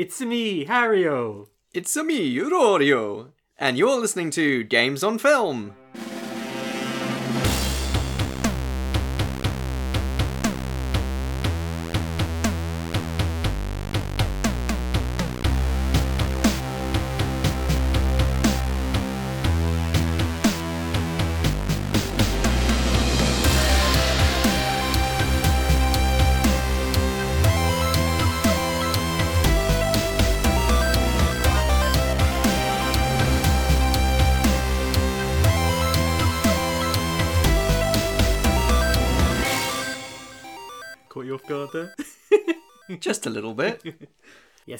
It's me, Hario. It's me, Rorio, and you're listening to Games on Film.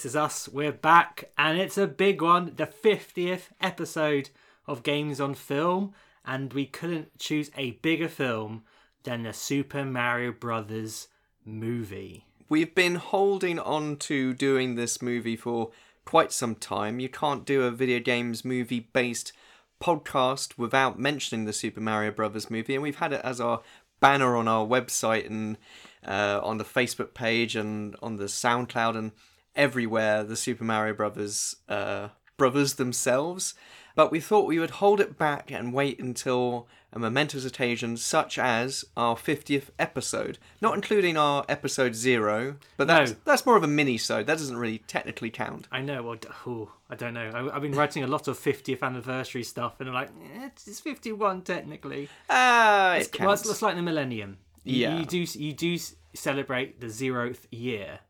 Yes, it's us. We're back, and it's a big one. The 50th episode of Games on Film, and we couldn't choose a bigger film than the Super Mario Brothers movie. We've been holding on to doing this movie for quite some time. You can't do a video games movie based podcast without mentioning the Super Mario Brothers movie, and we've had it as our banner on our website and uh, on the Facebook page and on the SoundCloud and everywhere. The Super Mario Brothers uh, brothers themselves, but we thought we would hold it back and wait until a momentous occasion such as our 50th episode, not including our episode zero, but that's No. that's more of a mini-sode. That doesn't really technically count. I know. Well, ooh, I don't know. I, I've been writing a lot of 50th anniversary stuff, and I'm like, eh, it's, it's 51 technically. Ah, it Well, it's, counts. it's like the millennium. You, Yeah. you do you do celebrate the zeroth year.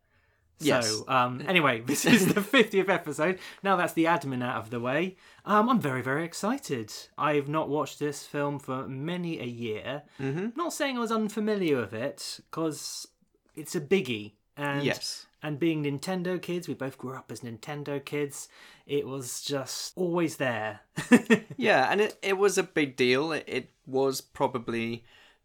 So, Yes. um, anyway, this is the 50th episode. Now that's the admin out of the way. Um, I'm very, very excited. I've not watched this film for many a year. Mm-hmm. Not saying I was unfamiliar with it, because it's a biggie. And, Yes. And being Nintendo kids, we both grew up as Nintendo kids. It was just always there. Yeah, and it, it was a big deal. It, it was probably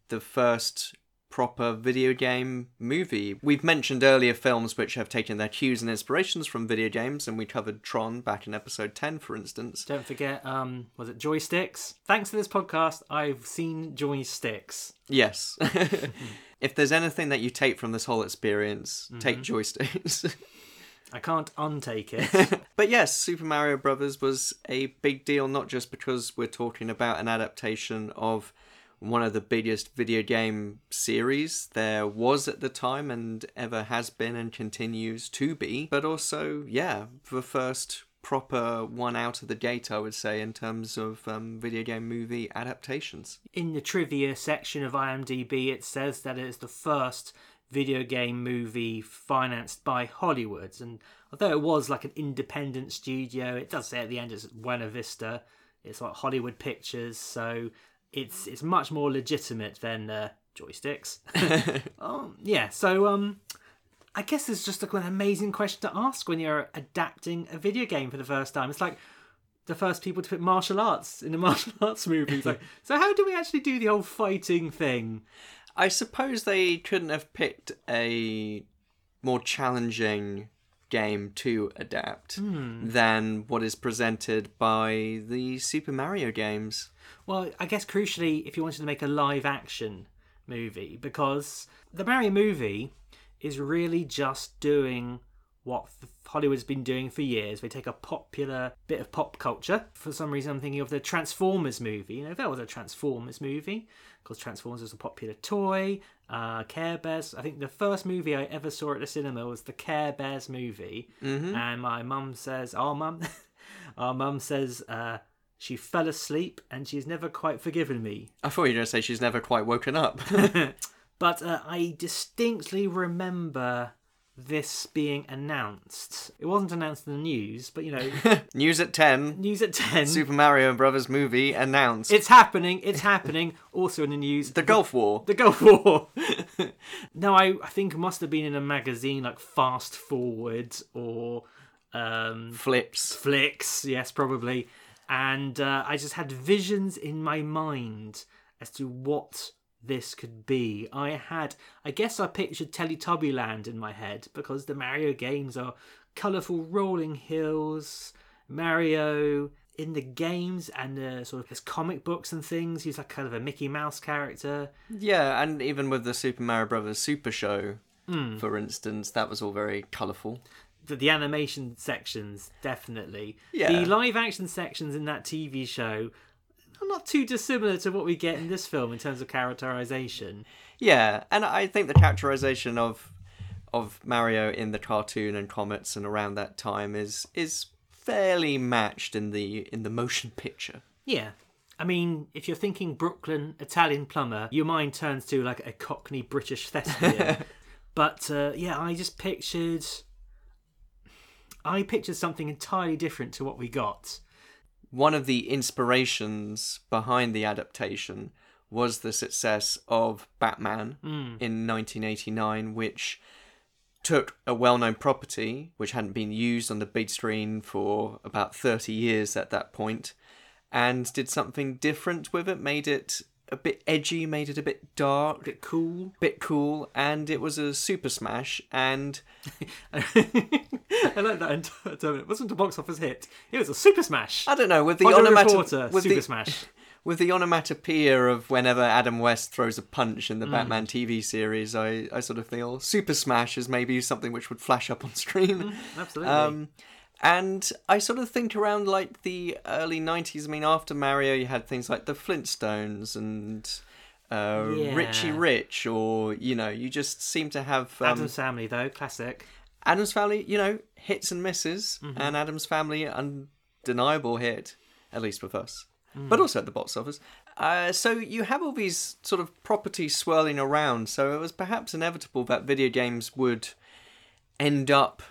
the first proper video game movie. We've mentioned earlier films which have taken their cues and inspirations from video games, and we covered Tron back in episode 10, for instance. Don't forget, um, was it joysticks? Thanks to this podcast, I've seen joysticks. Yes. if there's anything that you take from this whole experience, take joysticks. I can't untake it. But yes, Super Mario Brothers was a big deal not just because we're talking about an adaptation of one of the biggest video game series there was at the time and ever has been and continues to be, but also, yeah, the first proper one out of the gate, I would say, in terms of um, video game movie adaptations. In the trivia section of IMDb, it says that it is the first video game movie financed by Hollywood. And although it was like an independent studio, it does say at the end it's Buena Vista. It's like Hollywood Pictures, so it's it's much more legitimate than uh, joysticks. oh, yeah, so um, I guess it's just like an amazing question to ask when you're adapting a video game for the first time. It's like the first people to put martial arts in a martial arts movie. It's like, so how do we actually do the whole fighting thing? I suppose they couldn't have picked a more challenging game to adapt hmm. than what is presented by the Super Mario games. Well, I guess crucially, if you wanted to make a live action movie, because the Mario movie is really just doing what Hollywood's been doing for years. They take a popular bit of pop culture. For some reason, I'm thinking of the Transformers movie. You know, that was a Transformers movie because Transformers was a popular toy. Uh, Care Bears. I think the first movie I ever saw at the cinema was the Care Bears movie, and my mum says, "Our mum, our mum says." Uh, she fell asleep and she's never quite forgiven me. I thought you were going to say she's never quite woken up. But uh, I distinctly remember this being announced. It wasn't announced in the news, but you know, News at 10 news at 10. Super Mario Brothers movie announced. It's happening, it's happening. Also in the news, the Gulf War. the Gulf War. no, I, I think it must have been in a magazine like Fast Forward or um, Flips. Flicks, yes, probably. And uh, I just had visions in my mind as to what this could be. I had, I guess I pictured Teletubby Land in my head because the Mario games are colourful rolling hills, Mario in the games and the sort of his comic books and things. He's like kind of a Mickey Mouse character. Yeah, and even with the Super Mario Brothers Super Show, Hmm. for instance, that was all very colourful. the, the animation sections definitely. Yeah. The live action sections in that TV show not too dissimilar to what we get in this film in terms of characterization. Yeah, and I think the characterization of of Mario in the cartoon and comics and around that time is is fairly matched in the in the motion picture. Yeah. I mean, if you're thinking Brooklyn Italian plumber, your mind turns to like a Cockney British thespian. but uh, yeah, I just pictured. I pictured something entirely different to what we got. One of the inspirations behind the adaptation was the success of Batman hmm. in 1989, which took a well known property, which hadn't been used on the big screen for about 30 years at that point, and did something different with it, made it a bit edgy, made it a bit dark, Bit cool. bit cool, and it was a super smash. And I like that term. It wasn't a box office hit. It was a super smash. I don't know with the Hollywood onomata- Reporter, with super the, smash. with the onomatopoeia of whenever Adam West throws a punch Mm. in the Batman TV series, I, I sort of feel Super Smash is maybe something which would flash up on screen. Absolutely. Um, and I sort of think around like the early 90s. I mean, after Mario, you had things like the Flintstones and uh, Yeah. Richie Rich, or, you know, you just seem to have. Um, Addams Family, though, classic. Addams Family, you know, hits and misses, Mm-hmm. and Addams Family, undeniable hit, at least with us, Mm. but also at the box office. Uh, so you have all these sort of properties swirling around, so it was perhaps inevitable that video games would end up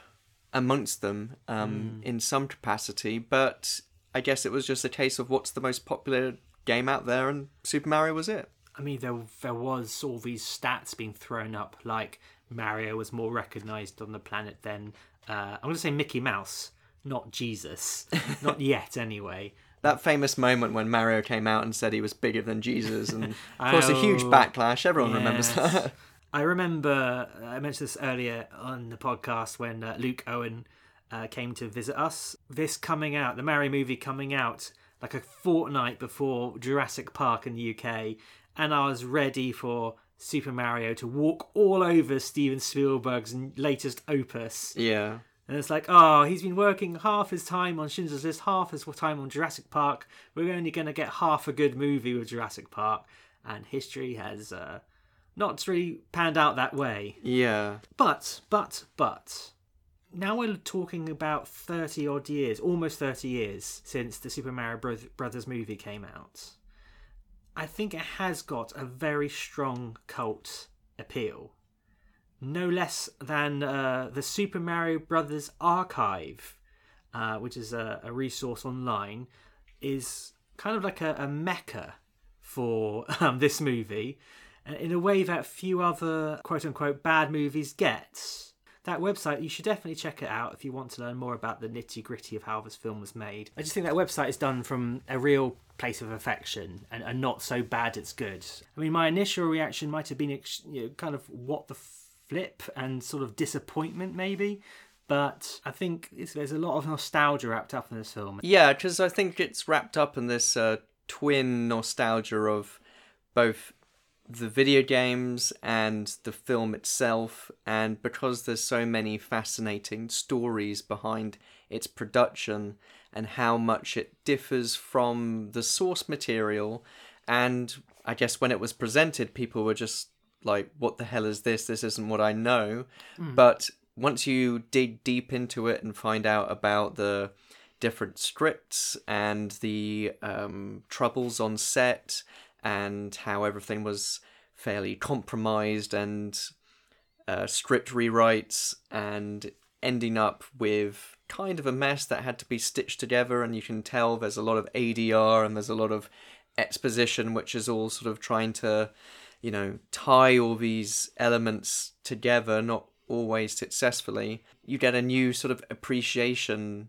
amongst them um, Mm. in some capacity, but I guess it was just a case of what's the most popular game out there, and Super Mario was it. I mean, there there was all these stats being thrown up, like Mario was more recognised on the planet than uh, I'm going to say Mickey Mouse, not Jesus, not yet anyway. That famous moment when Mario came out and said he was bigger than Jesus, and of course a huge Oh, backlash. Everyone remembers that. I remember I mentioned this earlier on the podcast when uh, Luke Owen uh, came to visit us. This coming out, the Mario movie coming out like a fortnight before Jurassic Park in the UK, and I was ready for Super Mario to walk all over Steven Spielberg's latest opus. Yeah. And it's like, oh, he's been working half his time on Schindler's List, half his time on Jurassic Park. We're only going to get half a good movie with Jurassic Park. And history has uh, not really panned out that way. Yeah. But, but, but, now we're talking about 30 odd years, almost 30 years since the Super Mario Bro- Brothers movie came out. I think it has got a very strong cult appeal. No less than uh, the Super Mario Brothers Archive, uh, which is a, a resource online, is kind of like a, a mecca for um, this movie in a way that few other quote unquote bad movies get. That website, you should definitely check it out if you want to learn more about the nitty gritty of how this film was made. I just think that website is done from a real place of affection and, and not so bad it's good. I mean, my initial reaction might have been you know, kind of what the flip and sort of disappointment, maybe. But I think there's a lot of nostalgia wrapped up in this film. Yeah, because I think it's wrapped up in this uh, twin nostalgia of both the video games and the film itself, and because there's so many fascinating stories behind its production and how much it differs from the source material, and I guess when it was presented, people were just like, what the hell is this? This isn't what I know. But once you dig deep into it and find out about the different scripts and the um, troubles on set and how everything was fairly compromised and uh, script rewrites and ending up with kind of a mess that had to be stitched together. And you can tell there's a lot of ADR and there's a lot of exposition which is all sort of trying to you know tie all these elements together not always successfully. You get a new sort of appreciation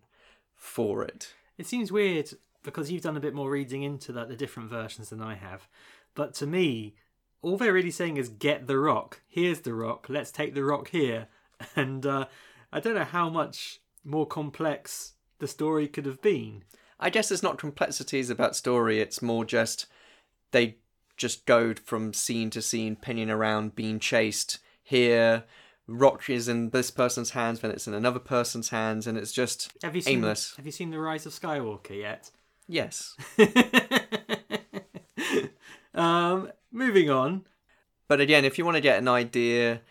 for it. It seems weird because you've done a bit more reading into like the different versions than I have. But to me, all they're really saying is get the rock. Here's the rock. Let's take the rock here. And uh, I don't know how much more complex the story could have been. I guess it's not complexities about story, it's more just they just go from scene to scene, pinning around, being chased here, rock is in this person's hands, then it's in another person's hands, and it's just Have you seen aimless. Have you seen the Rise of Skywalker yet? Yes. um, moving on. But again, if you want to get an idea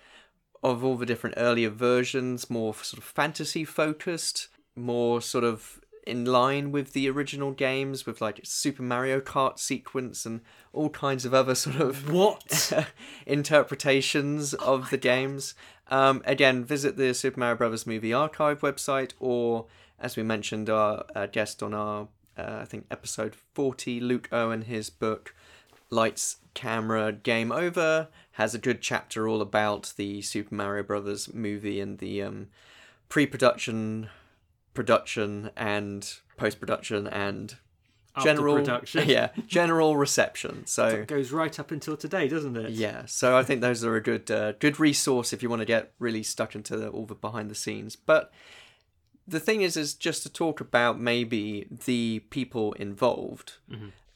of all the different earlier versions, more sort of fantasy focused, more sort of in line with the original games, with like Super Mario Kart sequence and all kinds of other sort of What? interpretations of the games. Um, again, visit the Super Mario Brothers Movie Archive website, or as we mentioned, our uh, guest on our uh, I think episode forty, Luke Owen, his book Lights, Camera, Game Over has a good chapter all about the Super Mario Brothers movie and the um, pre-production, production, and post-production and general production. yeah general reception. So It goes right up until today, doesn't it? yeah, so I think those are a good uh, good resource if you want to get really stuck into the, all the behind the scenes. But the thing is, is just to talk about maybe the people involved.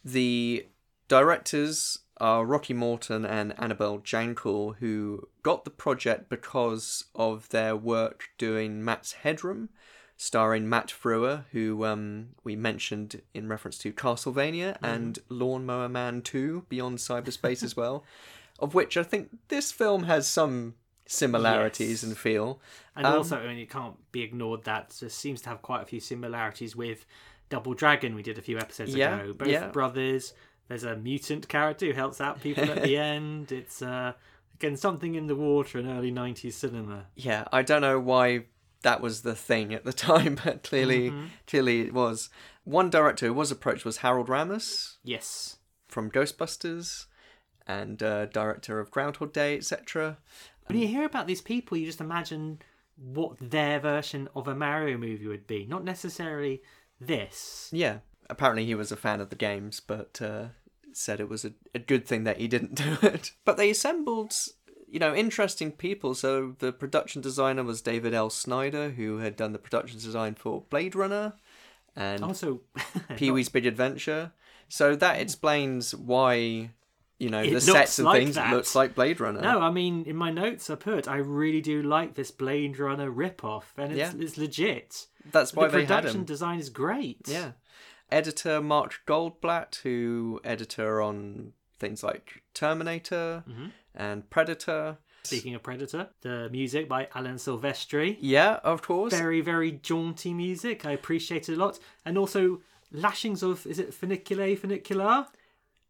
The directors are Rocky Morton and Annabelle Jankel, who got the project because of their work doing Max Headroom, starring Matt Frewer, who um, we mentioned in reference to Castlevania and Lawnmower Man 2 Beyond Cyberspace as well, of which I think this film has some similarities Yes. and feel. And Um, also, I mean, it can't be ignored that there seems to have quite a few similarities with Double Dragon we did a few episodes Yeah, ago. Both yeah. brothers. There's a mutant character who helps out people at the end. It's uh, again something in the water in early '90s cinema. yeah, I don't know why that was the thing at the time, but clearly, clearly it was. One director who was approached was Harold Ramis Yes. from Ghostbusters, and uh, director of Groundhog Day, etc. When you hear about these people, you just imagine what their version of a Mario movie would be. Not necessarily this. Yeah, apparently he was a fan of the games, but uh, said it was a, a good thing that he didn't do it. But they assembled, you know, interesting people. So the production designer was David L. Snyder, who had done the production design for Blade Runner and Also, Pee Wee's Big Adventure. So that explains why, you know, It the sets and like things that. looks like Blade Runner. no, I mean, in my notes I put, I really do like this Blade Runner ripoff, and it's, Yeah. it's legit. That's why the production design is great. Yeah. Editor Mark Goldblatt, who editor on things like Terminator Mm-hmm. and Predator. Speaking of Predator, the music by Alan Silvestri. Yeah, of course. Very, very jaunty music. I appreciate it a lot. And also lashings of, is it funiculae funicular?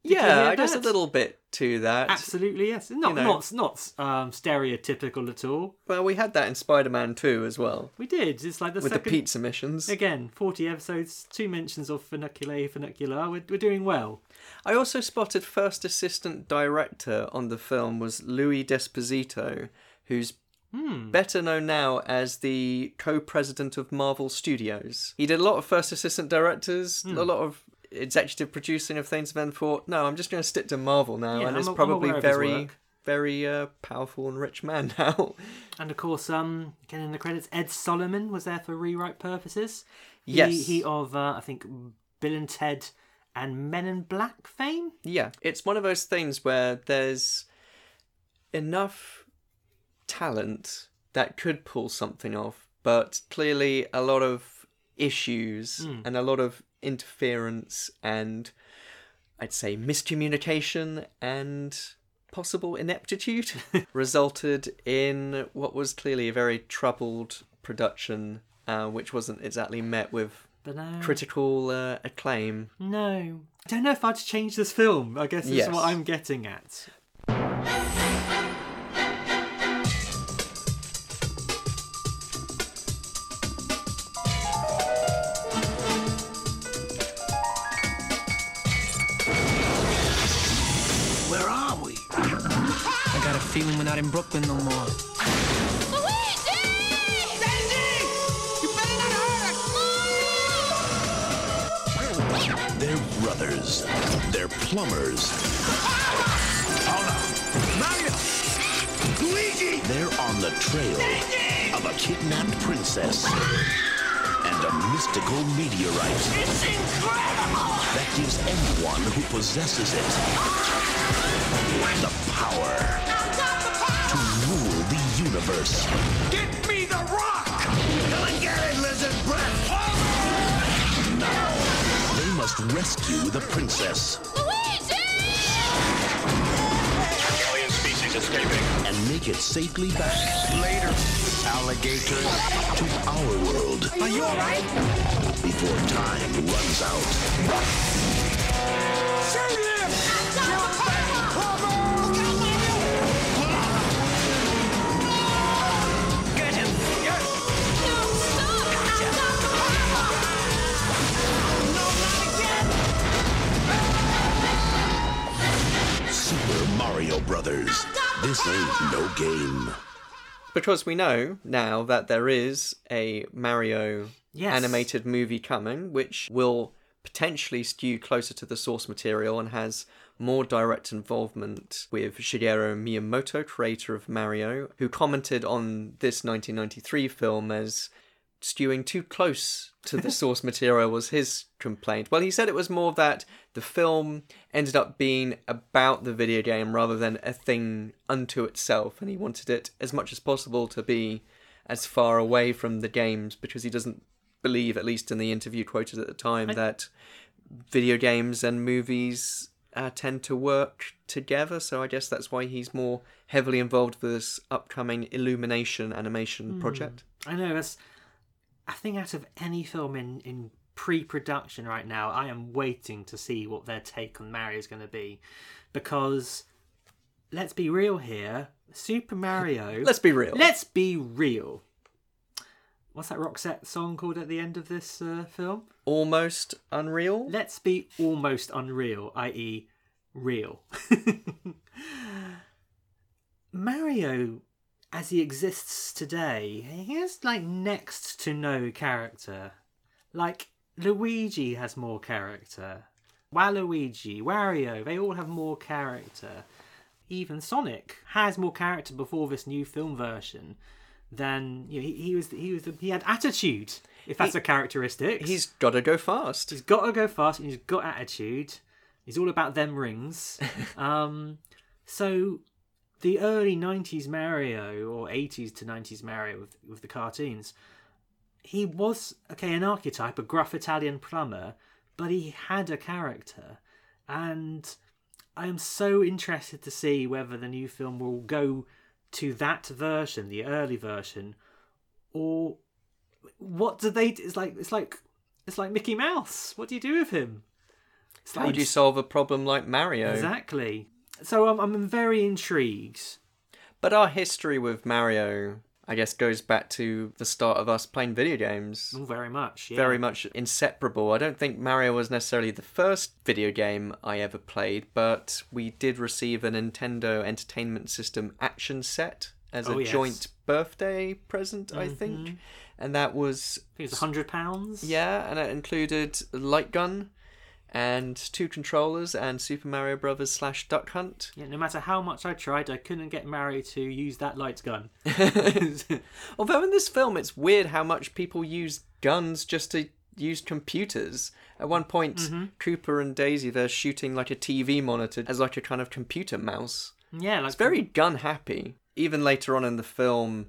You yeah, I guess a little bit to that. Absolutely, yes. Not know. not not um, stereotypical at all. Well, we had that in Spider-Man 2 as well, We did. It's like the with second. the pizza missions. Again, 40 episodes, two mentions of funiculae funicular. We're, we're doing well. I also spotted first assistant director on the film was Louis D'Esposito, who's Hmm. better known now as the co-president of Marvel Studios. He did a lot of first assistant directors, Hmm. a lot of executive producing of things, and then thought, no, I'm just going to stick to Marvel now, Yeah, and I'm I'm probably aware of his very, very uh, powerful and rich man now. And of course, um, again in the credits, Ed Solomon was there for rewrite purposes. He, Yes. He of, uh, I think, Bill and Ted and Men in Black fame. Yeah, it's one of those things where there's enough talent that could pull something off, but clearly a lot of issues and a lot of interference and I'd say miscommunication and possible ineptitude resulted in what was clearly a very troubled production, uh, which wasn't exactly met with no. critical uh, acclaim. No. I don't know if I'd change this film. I guess is Yes. what I'm getting at. Not in Brooklyn no more. They're brothers. They're plumbers. Mario! Luigi! They're on the trail of a kidnapped princess and a mystical meteorite It's incredible! that gives anyone who possesses it the power universe. Get me the rock! Come and get it, lizard breath! They must rescue the princess Alien species escaping. and make it safely back Later, alligator. to our world Are you alright? before time runs out. Shoot him! Mario Brothers. This ain't no game. Because we know now that there is a Mario Yes. animated movie coming, which will potentially skew closer to the source material and has more direct involvement with Shigeru Miyamoto, creator of Mario, who commented on this 1993 film as skewing too close to the source material was his complaint. Well, he said it was more that the film ended up being about the video game rather than a thing unto itself, and he wanted it as much as possible to be as far away from the games because he doesn't believe, at least in the interview quoted at the time, that video games and movies uh, tend to work together. So I guess that's why he's more heavily involved with this upcoming Illumination animation project. I know that's. I think out of any film in in pre-production right now, I am waiting to see what their take on Mario is going to be, because let's be real here, Super Mario. Let's be real. Let's be real. What's that Roxette song called at the end of this uh, film? Almost unreal. Let's be almost unreal, i.e., real. Mario, as he exists today, he has like next to no character. Like Luigi has more character. Waluigi, Wario, they all have more character. Even Sonic has more character before this new film version than you know, he, he was. He was. He had attitude. If that's He- a characteristic, He's got to go fast. He's got to go fast and he's got attitude. He's all about them rings. um, so the early 90s Mario or 80s to 90s Mario with, with the cartoons, he was, okay, an archetype, a gruff Italian plumber, but he had a character. And I am so interested to see whether the new film will go to that version, the early version, or what do they? It's like it's like it's like Mickey Mouse. What do you do with him? It's How do you solve a problem like Mario? exactly. So I'm I'm very intrigued. But our history with Mario, I guess, goes back to the start of us playing video games. Oh, very much. Yeah. Very much inseparable. I don't think Mario was necessarily the first video game I ever played, but we did receive a Nintendo Entertainment System action set as a Oh, yes. Mm-hmm. joint birthday present, I think. And that was I think it's hundred pounds. Yeah, and it included light gun and two controllers and Super Mario Brothers slash Duck Hunt. Yeah. No matter how much I tried, I couldn't get Mario to use that light gun. Although in this film, it's weird how much people use guns just to use computers. At one point, Mm-hmm. Koopa and Daisy they're shooting like a TV monitor as like a kind of computer mouse. yeah, like It's very gun happy. Even later on in the film,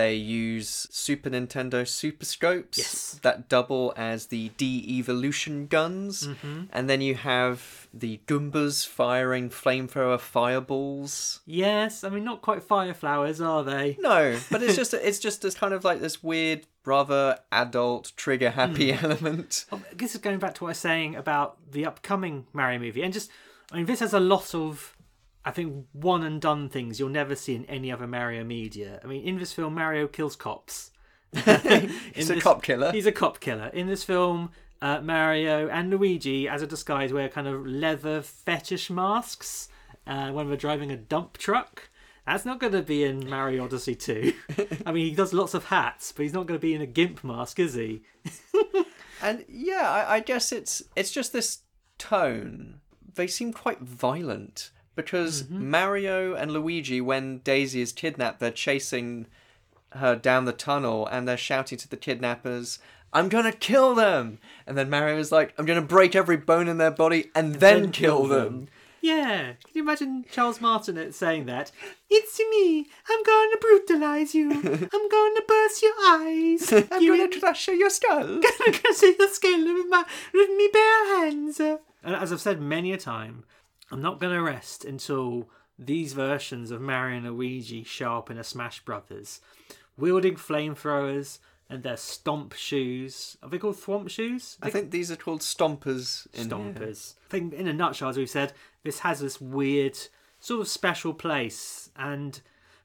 they use Super Nintendo Super Scopes Yes. that double as the de-evolution guns, Mm-hmm. and then you have the Goombas firing flamethrower fireballs. Yes, I mean not quite fire flowers, are they? No, but it's just it's just this kind of like this weird, rather adult trigger happy Hmm. element. Oh, This is going back to what I was saying about the upcoming Mario movie, and just I mean this has a lot of I think one and done things you'll never see in any other Mario media. I mean, in this film, Mario kills cops. He's In a cop killer. He's a cop killer. In this film, uh, Mario and Luigi, as a disguise, wear kind of leather fetish masks uh, when we're driving a dump truck. That's not going to be in Mario Odyssey 2. I mean, he does lots of hats, but he's not going to be in a gimp mask, is he? And yeah, I, I guess it's it's just this tone. They seem quite violent because Mm-hmm. Mario and Luigi, when Daisy is kidnapped, they're chasing her down the tunnel and they're shouting to the kidnappers, "I'm gonna kill them!" And then Mario is like, "I'm gonna break every bone in their body and then, then kill kill them." them. Yeah, can you imagine Charles Martinet saying that? It's me. I'm going to brutalize you. I'm going to burst your eyes. I'm you going to trash your skull. I'm gonna see the skin with my with me bare hands. And as I've said many a time, I'm not gonna rest until these versions of Mario and Luigi show up in a Smash Brothers, wielding flamethrowers and their stomp shoes. Are they called thwomp shoes? I think these are called stompers. In here. stompers. I think in a nutshell, as we've said, this has this weird sort of special place and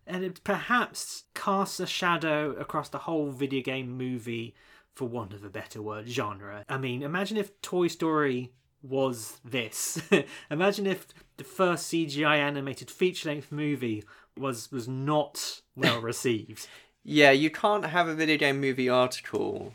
and it perhaps casts a shadow across the whole video game movie for want of a better word genre. I mean, imagine if Toy Story was this. imagine if the first CGI animated feature-length movie was was not well received. Yeah, you can't have a video game movie article.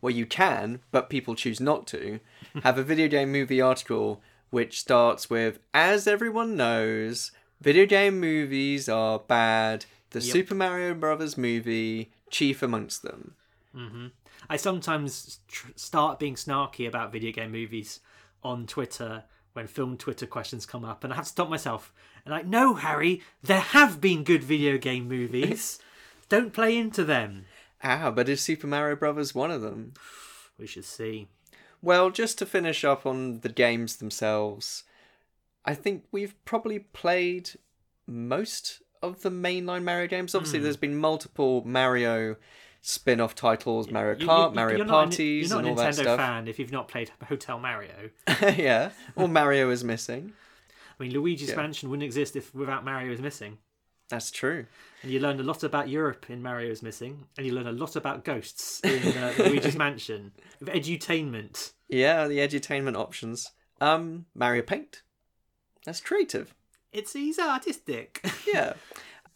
Well, you can, but people choose not to. have a video game movie article which starts with As everyone knows, video game movies are bad. The Super Mario Brothers movie, chief amongst them. Mm-hmm. I sometimes tr- start being snarky about video game movies on Twitter when film Twitter questions come up, and I have to stop myself. And like, no, Harry, there have been good video game movies. Don't play into them. Ah, but is Super Mario Brothers one of them? We should see. Well, just to finish up on the games themselves, I think we've probably played most of the mainline Mario games. Obviously, Hmm. there's been multiple Mario spin-off titles, Mario Kart, you- Mario you're not a- Parties, you're not a Nintendo fan if you've not played Hotel Mario. yeah, or Mario is missing. I mean, Luigi's Yeah. Mansion wouldn't exist if without Mario is missing. That's true. And you learn a lot about Europe in Mario is missing, and you learn a lot about ghosts in uh, Luigi's Mansion. Of edutainment. Yeah, the edutainment options. Um, Mario Paint. That's creative. It's he's artistic. Yeah.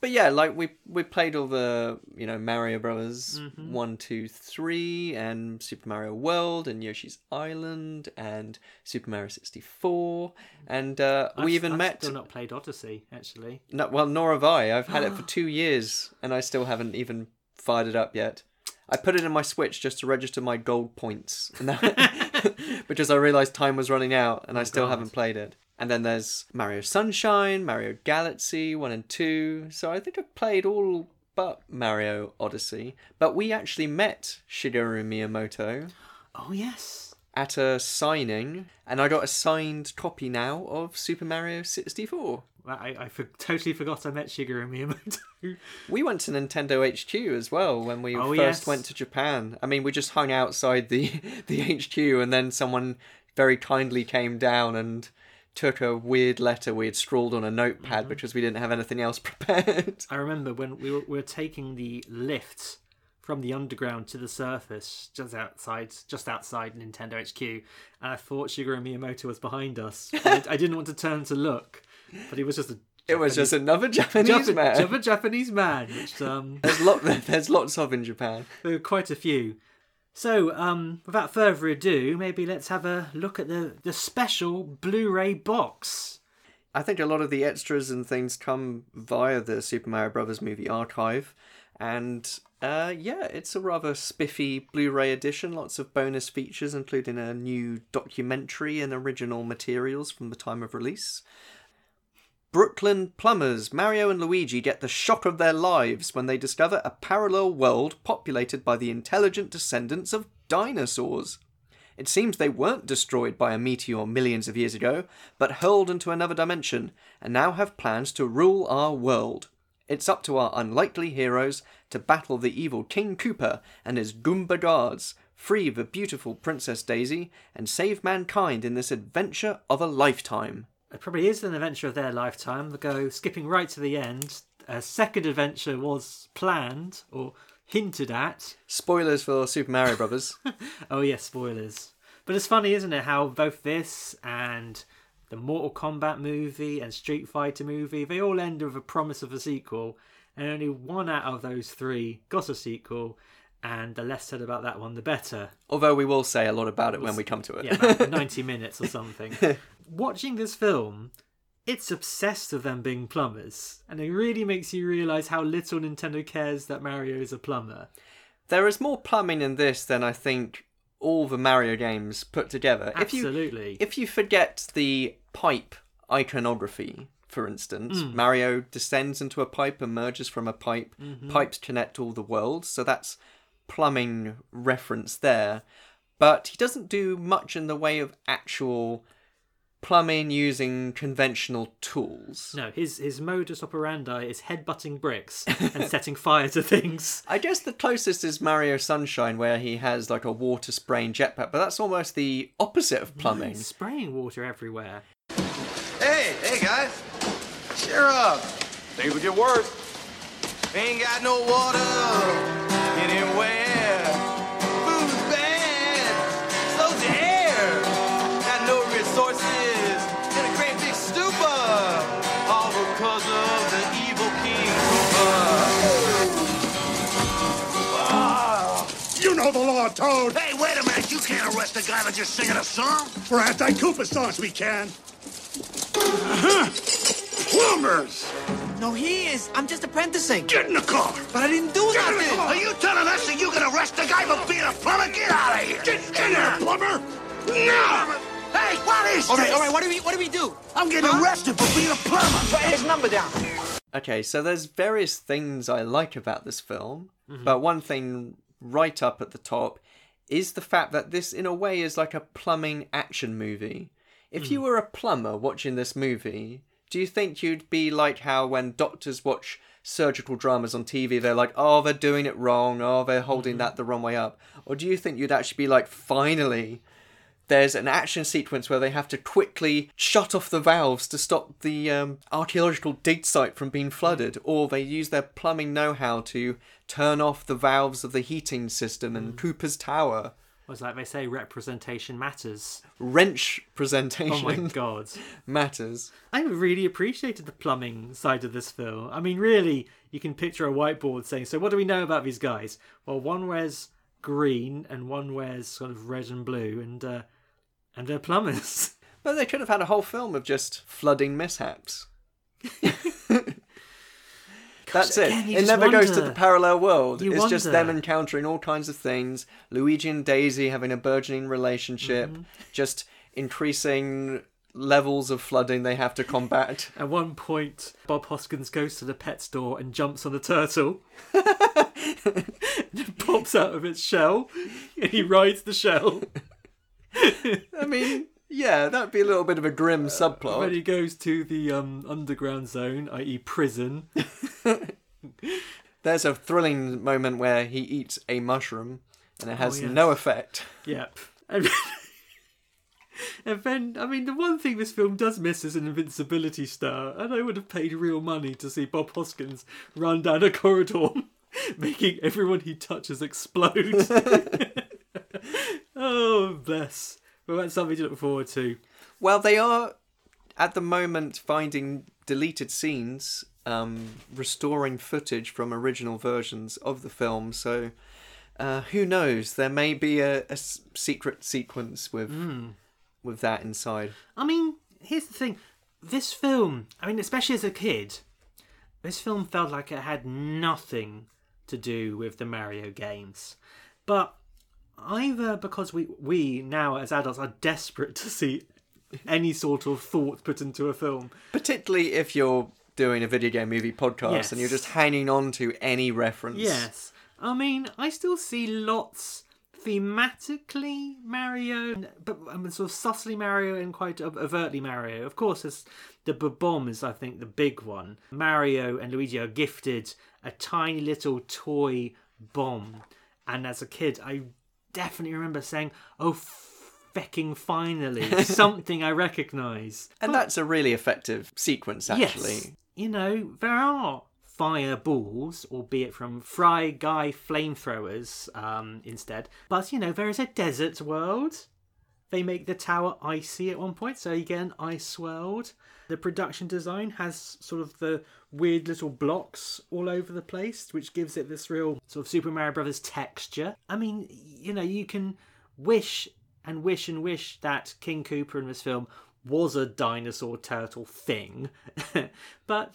But yeah, like we we played all the you know Mario Brothers Mm-hmm. one, two, three, and Super Mario World, and Yoshi's Island, and Super Mario sixty four, and uh, we even I've met. Still not played Odyssey actually. No, well, nor have I. I've had it for two years, and I still haven't even fired it up yet. I put it in my Switch just to register my gold points, and that- because I realised time was running out, and I still God. haven't played it. And then there's Mario Sunshine, Mario Galaxy 1 and 2. So I think I've played all but Mario Odyssey. But we actually met Shigeru Miyamoto Oh yes. at a signing, and I got a signed copy now of Super Mario 64. I, I for, totally forgot I met Shigeru Miyamoto. We went to Nintendo HQ as well when we Oh, first yes. went to Japan. I mean, we just hung outside the the HQ, and then someone very kindly came down and took a weird letter we had scrawled on a notepad Mm-hmm. because we didn't have anything else prepared. I remember when we were, we were taking the lift from the underground to the surface just outside just outside Nintendo HQ, and I thought Shigeru Miyamoto was behind us. I, I didn't want to turn to look, but he was just a It was just another Japanese Japan- man. Japan- Japanese man, which um, There's lot. There's lots of in Japan. there were quite a few. So, um, without further ado, maybe let's have a look at the the special Blu-ray box. I think a lot of the extras and things come via the Super Mario Brothers movie archive, and uh, yeah, it's a rather spiffy Blu-ray edition. Lots of bonus features, including a new documentary and original materials from the time of release. Brooklyn plumbers Mario and Luigi get the shock of their lives when they discover a parallel world populated by the intelligent descendants of dinosaurs. It seems they weren't destroyed by a meteor millions of years ago, but hurled into another dimension, and now have plans to rule our world. It's up to our unlikely heroes to battle the evil King Koopa and his Goomba guards, free the beautiful Princess Daisy, and save mankind in this adventure of a lifetime. It probably is an adventure of their lifetime. They go skipping right to the end. A second adventure was planned or hinted at. Spoilers for Super Mario Brothers. Oh yes, spoilers. But it's funny, isn't it, how both this and the Mortal Kombat movie and Street Fighter movie, they all end with a promise of a sequel, and only one out of those three got a sequel, and the less said about that one, the better. Although we will say a lot about it when we come to it. Yeah, about 90 minutes or something. Watching this film, it's obsessed with them being plumbers, and it really makes you realise how little Nintendo cares that Mario is a plumber. There is more plumbing in this than I think all the Mario games put together. If you Absolutely. if you forget the pipe iconography. For instance, hmm. Mario descends into a pipe, emerges from a pipe. Mm-hmm. Pipes connect all the worlds, so that's plumbing reference there. But he doesn't do much in the way of actual plumbing using conventional tools. No, his his modus operandi is headbutting bricks and setting fire to things. I guess the closest is Mario Sunshine, where he has like a water spraying jetpack, but that's almost the opposite of plumbing. He's spraying water everywhere. Hey, hey guys. Cheer up. Things will get worse. Ain't got no water Koopa. The law, Toad. Hey, wait a minute. You can't arrest a guy for just singing a song. For anti-Koopa songs, we can. Uh-huh. Plumbers! No, he is. I'm just apprenticing. Get in the car! But I didn't do Get in the nothing. car! Are you telling us that you can arrest a guy for being a plumber? Get out of here! Get in there, plumber! No! Hey, what is All right, this? all right. What do we? What do we do? I'm getting arrested for being a plumber. Put his number down. Okay, so there's various things I like about this film, but one thing right up at the top is the fact that this, in a way, is like a plumbing action movie. If you hmm. were a plumber watching this movie, do you think you'd be like how when doctors watch surgical dramas on TV, they're like, oh, they're doing it wrong, oh, they're holding hmm. that the wrong way up? Or do you think you'd actually be like, finally, there's an action sequence where they have to quickly shut off the valves to stop the um, archaeological dig site from being flooded, or they use their plumbing know-how to turn off the valves of the heating system in Koopa's Tower. Was like they say, representation matters. Wrench presentation. Oh my god. matters. I really appreciated the plumbing side of this film. I mean, really, you can picture a whiteboard saying, "So, what do we know about these guys?" Well, one wears green and one wears sort of red and blue, and uh, and they're plumbers. But they could have had a whole film of just flooding mishaps. That's it. again, It just never goes to the parallel world. You it's just them encountering all kinds of things. Luigi and Daisy having a burgeoning relationship, Mm-hmm. just increasing levels of flooding they have to combat. At one point, Bob Hoskins goes to the pet store and jumps on a turtle. it pops out of its shell, and he rides the shell. I mean, yeah, that'd be a little bit of a grim subplot. When he goes to the um, underground zone, i.e., prison, There's a thrilling moment where he eats a mushroom and it has Oh, yes. no effect. Yep. And, and then, I mean, the one thing this film does miss is an invincibility star, and I would have paid real money to see Bob Hoskins run down a corridor, making everyone he touches explode. Oh, bless. Well, that's something to look forward to. Well, they are at the moment finding deleted scenes, um, restoring footage from original versions of the film. So, uh, who knows? There may be a secret sequence with with that inside. I mean, here's the thing. This film, I mean, especially as a kid, this film felt like it had nothing to do with the Mario games. But either because we, we now as adults are desperate to see any sort of thought put into a film, Particularly if you're doing a video game movie podcast Yes. and you're just hanging on to any reference. Yes. I mean, I still see lots thematically Mario, but I mean, sort of subtly Mario and quite overtly Mario. Of course, there's the bomb is, I think, the big one. Mario and Luigi are gifted a tiny little toy bomb, and as a kid, I definitely remember saying, "Oh, fecking finally, something I recognise." And that's a really effective sequence, actually. Yes. You know, there are fireballs, albeit from Fry Guy flamethrowers um, instead. But, you know, there is a desert world. They make the tower icy at one point, so you get an ice world. The production design has sort of the weird little blocks all over the place, which gives it this real sort of Super Mario Brothers texture. I mean, you know, you can wish and wish and wish that King Koopa in this film was a dinosaur turtle thing. but,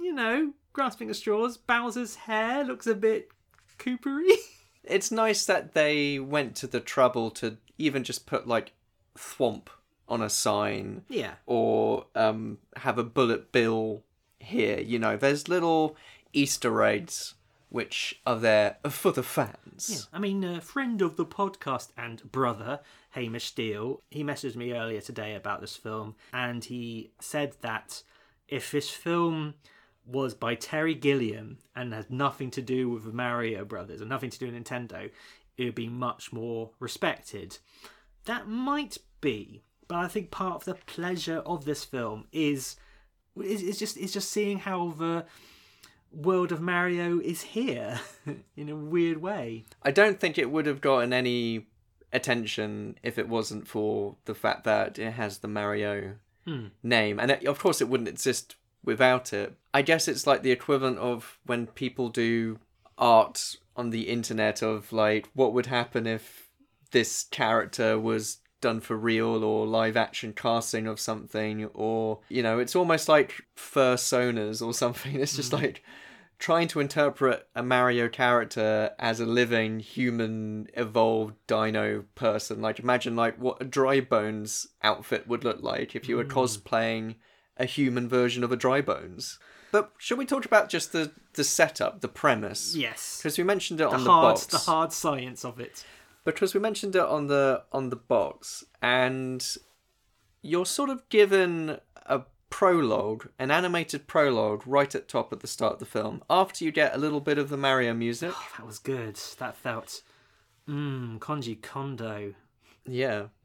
you know, grasping at straws, Bowser's hair looks a bit Coopery. It's nice that they went to the trouble to even just put like thwomp on a sign Yeah. or um, have a bullet bill here. You know, there's little Easter eggs which are there for the fans. I mean, a friend of the podcast and brother, Hamish Steele, he messaged me earlier today about this film, and he said that if this film was by Terry Gilliam and has nothing to do with the Mario Brothers and nothing to do with Nintendo, it would be much more respected. That might be, but I think part of the pleasure of this film is is, is just is just seeing how the world of Mario is here in a weird way. I don't think it would have gotten any attention if it wasn't for the fact that it has the Mario hmm. name. And it, of course, it wouldn't exist without it. I guess it's like the equivalent of when people do art on the internet of like, what would happen if this character was done for real or live action casting of something or you know it's almost like fursonas or something it's just mm-hmm. like trying to interpret a Mario character as a living human evolved dino person. Like imagine like what a dry bones outfit would look like if you were mm. cosplaying a human version of a dry bones. But should we talk about just the the setup, the premise? Yes. Because we mentioned it The on the box. the hard science of it. Because we mentioned it on the on the box and you're sort of given a prologue, an animated prologue right at top at the start of the film. After you get a little bit of the Mario music. Oh, that was good. That felt mmm, Koji Kondo. Yeah.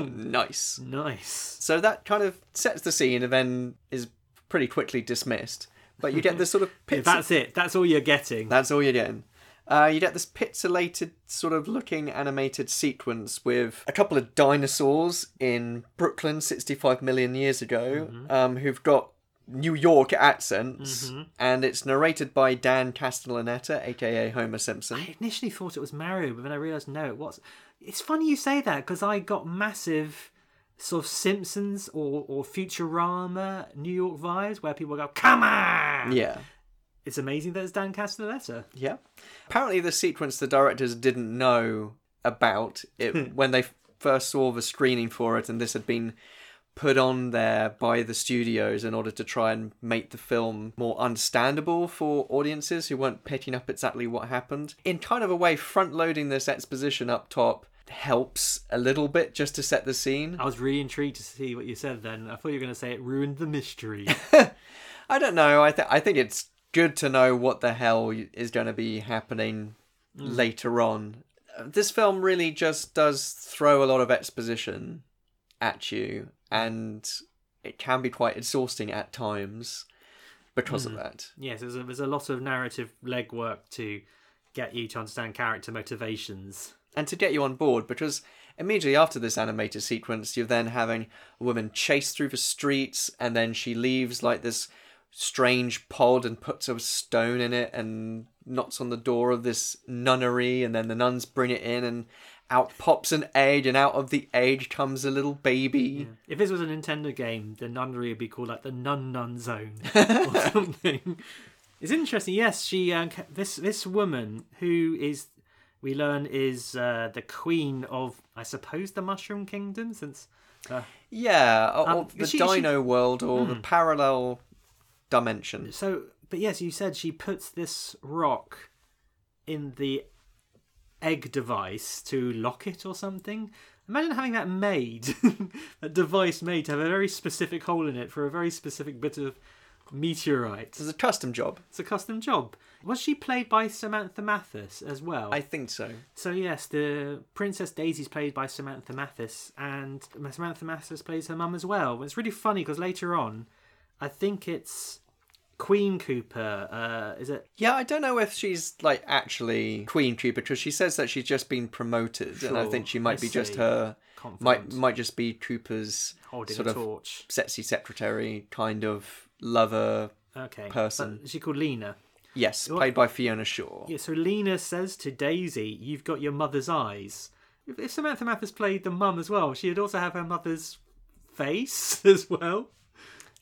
Nice. Nice. So that kind of sets the scene and then is pretty quickly dismissed. But you get this sort of Yeah, that's it. That's all you're getting. That's all you're getting. Uh, you get this pixelated sort of looking animated sequence with a couple of dinosaurs in Brooklyn 65 million years ago um, who've got New York accents, and it's narrated by Dan Castellaneta, aka Homer Simpson. I initially thought it was Mario, but then I realised no, it was. It's funny you say that because I got massive sort of Simpsons or, or Futurama New York vibes where people go, "Come on!" Yeah. It's amazing that it's Dan Castellaneta. Yeah. Apparently, the sequence the directors didn't know about it hmm. when they first saw the screening for it, and this had been put on there by the studios in order to try and make the film more understandable for audiences who weren't picking up exactly what happened. In kind of a way, front loading this exposition up top helps a little bit just to set the scene. I was really intrigued to see what you said then. I thought you were going to say it ruined the mystery. I don't know. I th- I think it's good to know what the hell is going to be happening mm. later on. This film really just does throw a lot of exposition at you, and it can be quite exhausting at times because of mm. that. yes, there's a, there's a lot of narrative legwork to get you to understand character motivations. and to get you on board because immediately after this animated sequence you're then having a woman chase through the streets and then she leaves like this strange pod and puts a stone in it and knocks on the door of this nunnery and then the nuns bring it in and out pops an egg and out of the egg comes a little baby If this was a Nintendo game, the nunnery would be called like the Nun Nun Zone or something. It's interesting. Yes, she uh, this this woman who is we learn is uh, the queen of I suppose the Mushroom Kingdom since uh, yeah or, or Um, the she- she- dino world or the parallel dimension so but yes you said she puts this rock in the egg device to lock it or something. Imagine having that made a device made to have a very specific hole in it for a very specific bit of meteorite. It's a custom job. It's a custom job. Was she played by samantha mathis as well? I think so. So yes the princess daisy's played by samantha mathis and samantha mathis plays her mum as well. It's really funny because later on i think it's queen koopa uh, is it Yeah, I don't know if she's like actually Queen Koopa because she says that she's just been promoted, and I think she might I be just see. her might might just be Koopa's holding sort of torch sexy secretary kind of lover. okay person. but is she called lena Yes, played by Fiona Shaw. yeah so lena says to daisy you've got your mother's eyes if, if samantha mathis played the mum as well she'd also have her mother's face as well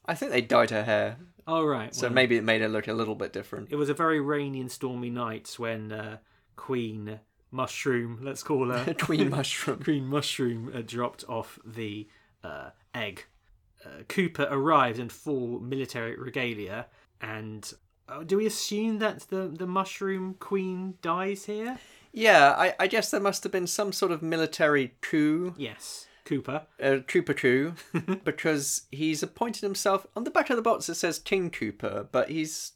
I think they dyed her hair, all right so well. maybe it made her look a little bit different. It was a very rainy and stormy night when uh, Queen mushroom, let's call her Queen Mushroom. Queen Mushroom, uh, dropped off the uh, egg. Uh, Koopa arrived in full military regalia, and uh, do we assume that the the Mushroom Queen dies here? Yeah, I, I guess there must have been some sort of military coup, Yes, Koopa. uh, Trooper coup, because he's appointed himself. On the back of the box it says King Koopa, but he's,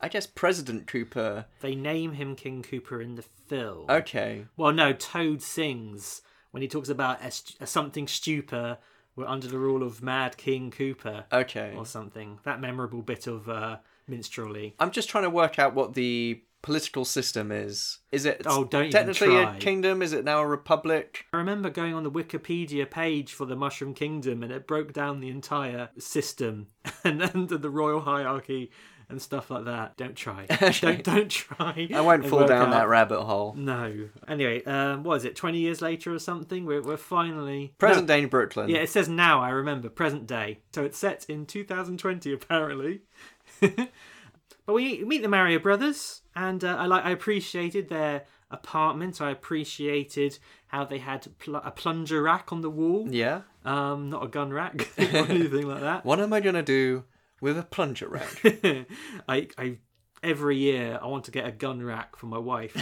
I guess, President Koopa. They name him King Koopa in the film. Okay. Well, no, Toad sings when he talks about a, st- a something stupor. We're under the rule of Mad King Koopa, Okay. or something. That memorable bit of uh, minstrelly. I'm just trying to work out what the political system is. Is it Oh, don't technically try. a kingdom? Is it now a republic? I remember going on the Wikipedia page for the Mushroom Kingdom, and it broke down the entire system and under the royal hierarchy and stuff like that. Don't try. don't don't try. I won't fall down out- that rabbit hole. No. Anyway, um, what is it? Twenty years later or something? We're we're finally Present No. day in Brooklyn. Yeah, it says now. I remember present day. So it's set in 2020 apparently. but we meet the Mario brothers, and uh, I like. I appreciated their apartment. I appreciated how they had pl- a plunger rack on the wall. Yeah. Um, not a gun rack or anything like that. What am I gonna do with a plunger rack? I, I every year I want to get a gun rack for my wife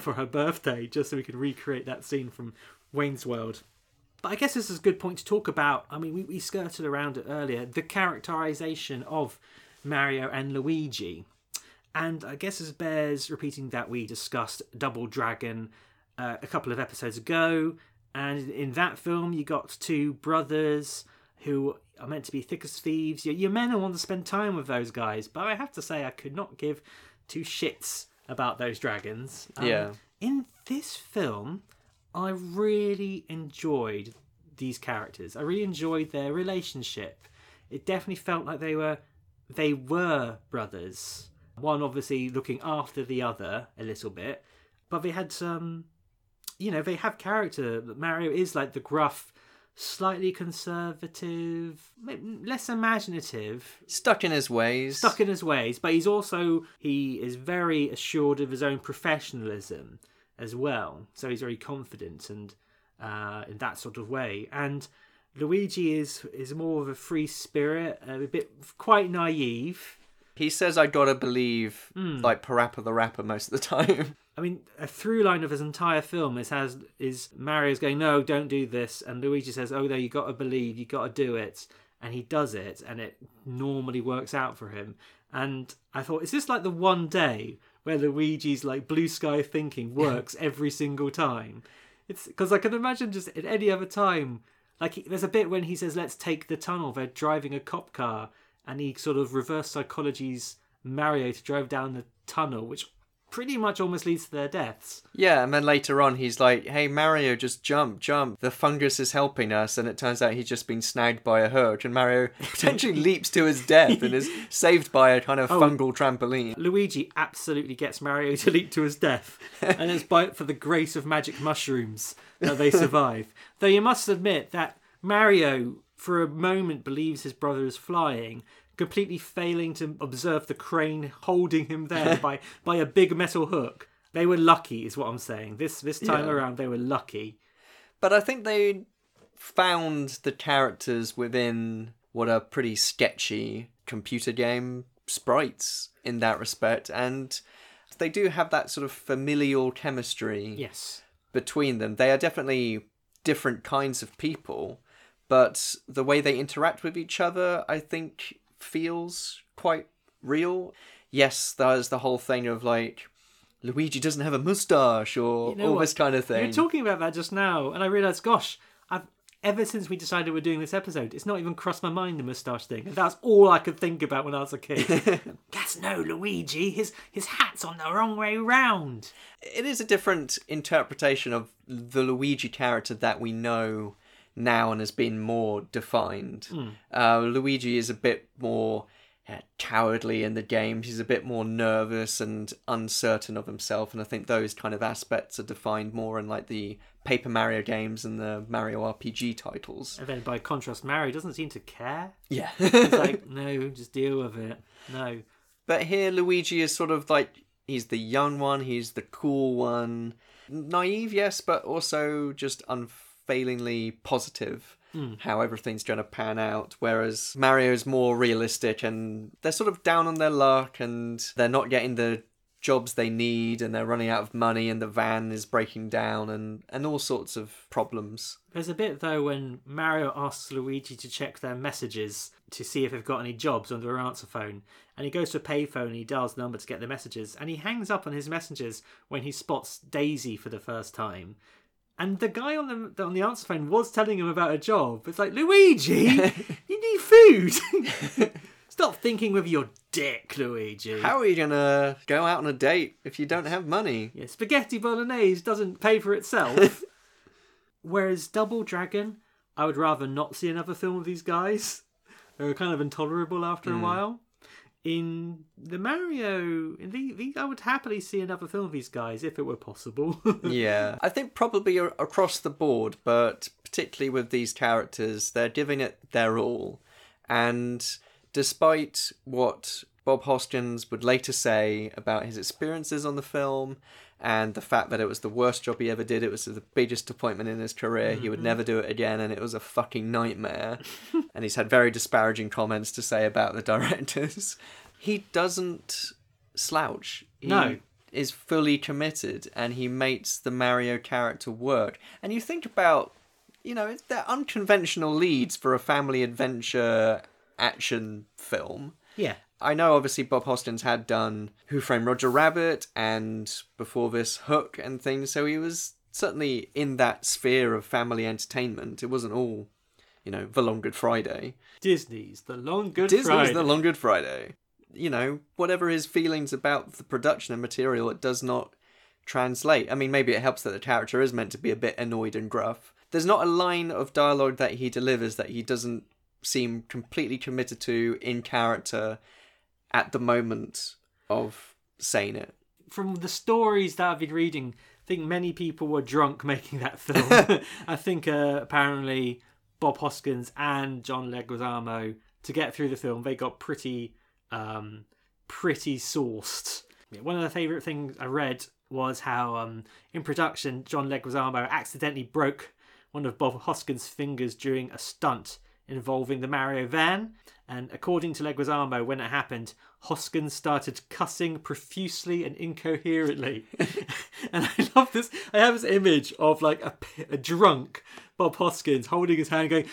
for her birthday, just so we can recreate that scene from Wayne's World. But I guess this is a good point to talk about. I mean, we, we skirted around it earlier. The characterization of Mario and Luigi. And I guess as bears repeating that we discussed Double Dragon uh, a couple of episodes ago. And in that film, you got two brothers who are meant to be thick as thieves. Your, your men want to spend time with those guys. But I have to say, I could not give two shits about those dragons. Um, Yeah. In this film, I really enjoyed these characters. I really enjoyed their relationship. It definitely felt like they were they were brothers. One obviously looking after the other a little bit, but they had some you know, they have character. Mario is like the gruff, slightly conservative, less imaginative, Stuck in his ways. stuck in his ways, but he's also he is very assured of his own professionalism as well. So he's very confident and uh, in that sort of way. And Luigi is is more of a free spirit, a bit quite naive. He says I gotta believe Hmm. like Parappa the Rapper most of the time. I mean, a through line of his entire film is has is Mario's going, no, don't do this, and Luigi says, oh no, you got to believe, you got to do it, and he does it, and it normally works out for him. And I thought, is this like the one day where Luigi's like blue sky thinking works every single time? It's because I can imagine just at any other time, like he- there's a bit when he says, let's take the tunnel. They're driving a cop car, and he sort of reverse psychology's Mario to drive down the tunnel, which pretty much almost leads to their deaths. yeah, and then later on he's like, Hey Mario, just jump, jump. The fungus is helping us and it turns out he's just been snagged by a hurt and Mario potentially leaps to his death and is saved by a kind of Oh. fungal trampoline. Luigi absolutely gets Mario to leap to his death, and it's by for the grace of magic mushrooms that they survive. Though you must admit that Mario, for a moment, believes his brother is flying, completely failing to observe the crane holding him there by by a big metal hook. They were lucky, is what I'm saying. This this time Yeah. around, they were lucky. But I think they found the characters within what are pretty sketchy computer game sprites in that respect, and they do have that sort of familial chemistry Yes. between them. They are definitely different kinds of people, but the way they interact with each other, I think, feels quite real. Yes, there's the whole thing of like. Luigi doesn't have a mustache, or You know all what? this kind of thing. We thing. were talking about that just now, and I realised, gosh, I've ever since we decided we're doing this episode, it's not even crossed my mind the moustache thing, and that's all I could think about when I was a kid. that's no Luigi. His his hat's on the wrong way round. it is a different interpretation of the Luigi character that we know now and has been more defined. Uh, Luigi is a bit more uh, cowardly in the games. He's a bit more nervous and uncertain of himself, and I think those kind of aspects are defined more in like the Paper Mario games and the Mario RPG titles. And then by contrast, Mario doesn't seem to care. Yeah. It's like, no, just deal with it. No. But here, Luigi is sort of like he's the young one, he's the cool one, naive, yes, but also just unfailingly positive. Hmm. How everything's going to pan out, whereas Mario's more realistic and they're sort of down on their luck and they're not getting the jobs they need and they're running out of money and the van is breaking down and, and all sorts of problems. There's a bit though when Mario asks Luigi to check their messages to see if they've got any jobs on their answer phone, and he goes to a payphone and he dials the number to get the messages, and he hangs up on his messages when he spots Daisy for the first time. And the guy on the on the answer phone was telling him about a job. It's like Luigi, you need food. Stop thinking with your dick, Luigi. How are you going to go out on a date if you don't have money? Yeah, spaghetti bolognese doesn't pay for itself. Whereas Double Dragon, I would rather not see another film of these guys. They're kind of intolerable after a hmm. while. In the Mario, in the, the, I would happily see another film of these guys if it were possible. Yeah, I think probably across the board, but particularly with these characters, they're giving it their all. And despite what Bob Hoskins would later say about his experiences on the film and the fact that it was the worst job he ever did, it was the biggest disappointment in his career, he would mm-hmm. never do it again, and it was a fucking nightmare. and he's had very disparaging comments to say about the directors. He doesn't slouch. He No. is fully committed and he makes the Mario character work. And you think about, you know, they're unconventional leads for a family adventure action film. yeah. I know obviously Bob Hoskins had done Who Framed Roger Rabbit and before this Hook and things, so he was certainly in that sphere of family entertainment. It wasn't all, you know, The Long Good Friday. Disney's The Long Good Disney's Friday. The Long Good Friday. You know, whatever his feelings about the production and material, it does not translate. I mean, maybe it helps that the character is meant to be a bit annoyed and gruff. There's not a line of dialogue that he delivers that he doesn't seem completely committed to in character at the moment of saying it. From the stories that I've been reading, I think many people were drunk making that film. I think uh, apparently Bob Hoskins and John Leguizamo, to get through the film, they got pretty, um, pretty sourced. One of the favourite things I read was how um, in production, John Leguizamo accidentally broke one of Bob Hoskins' fingers during a stunt involving the Mario van. And according to Leguizamo, when it happened, Hoskins started cussing profusely and incoherently. and I love this. I have this image of like a drunk Bob Hoskins holding his hand, going.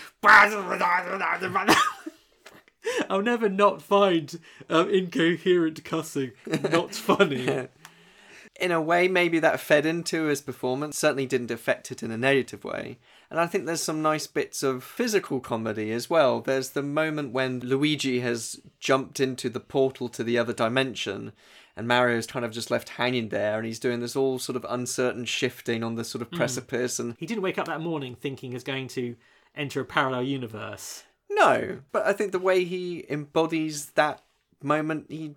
I'll never not find um, incoherent cussing not funny. in a way, maybe that fed into his performance. Certainly didn't affect it in a negative way. And I think there's some nice bits of physical comedy as well. There's the moment when Luigi has jumped into the portal to the other dimension, and Mario's kind of just left hanging there, and he's doing this all sort of uncertain shifting on the sort of hmm. precipice. And He didn't wake up that morning thinking he's going to enter a parallel universe. no, but I think the way he embodies that moment, he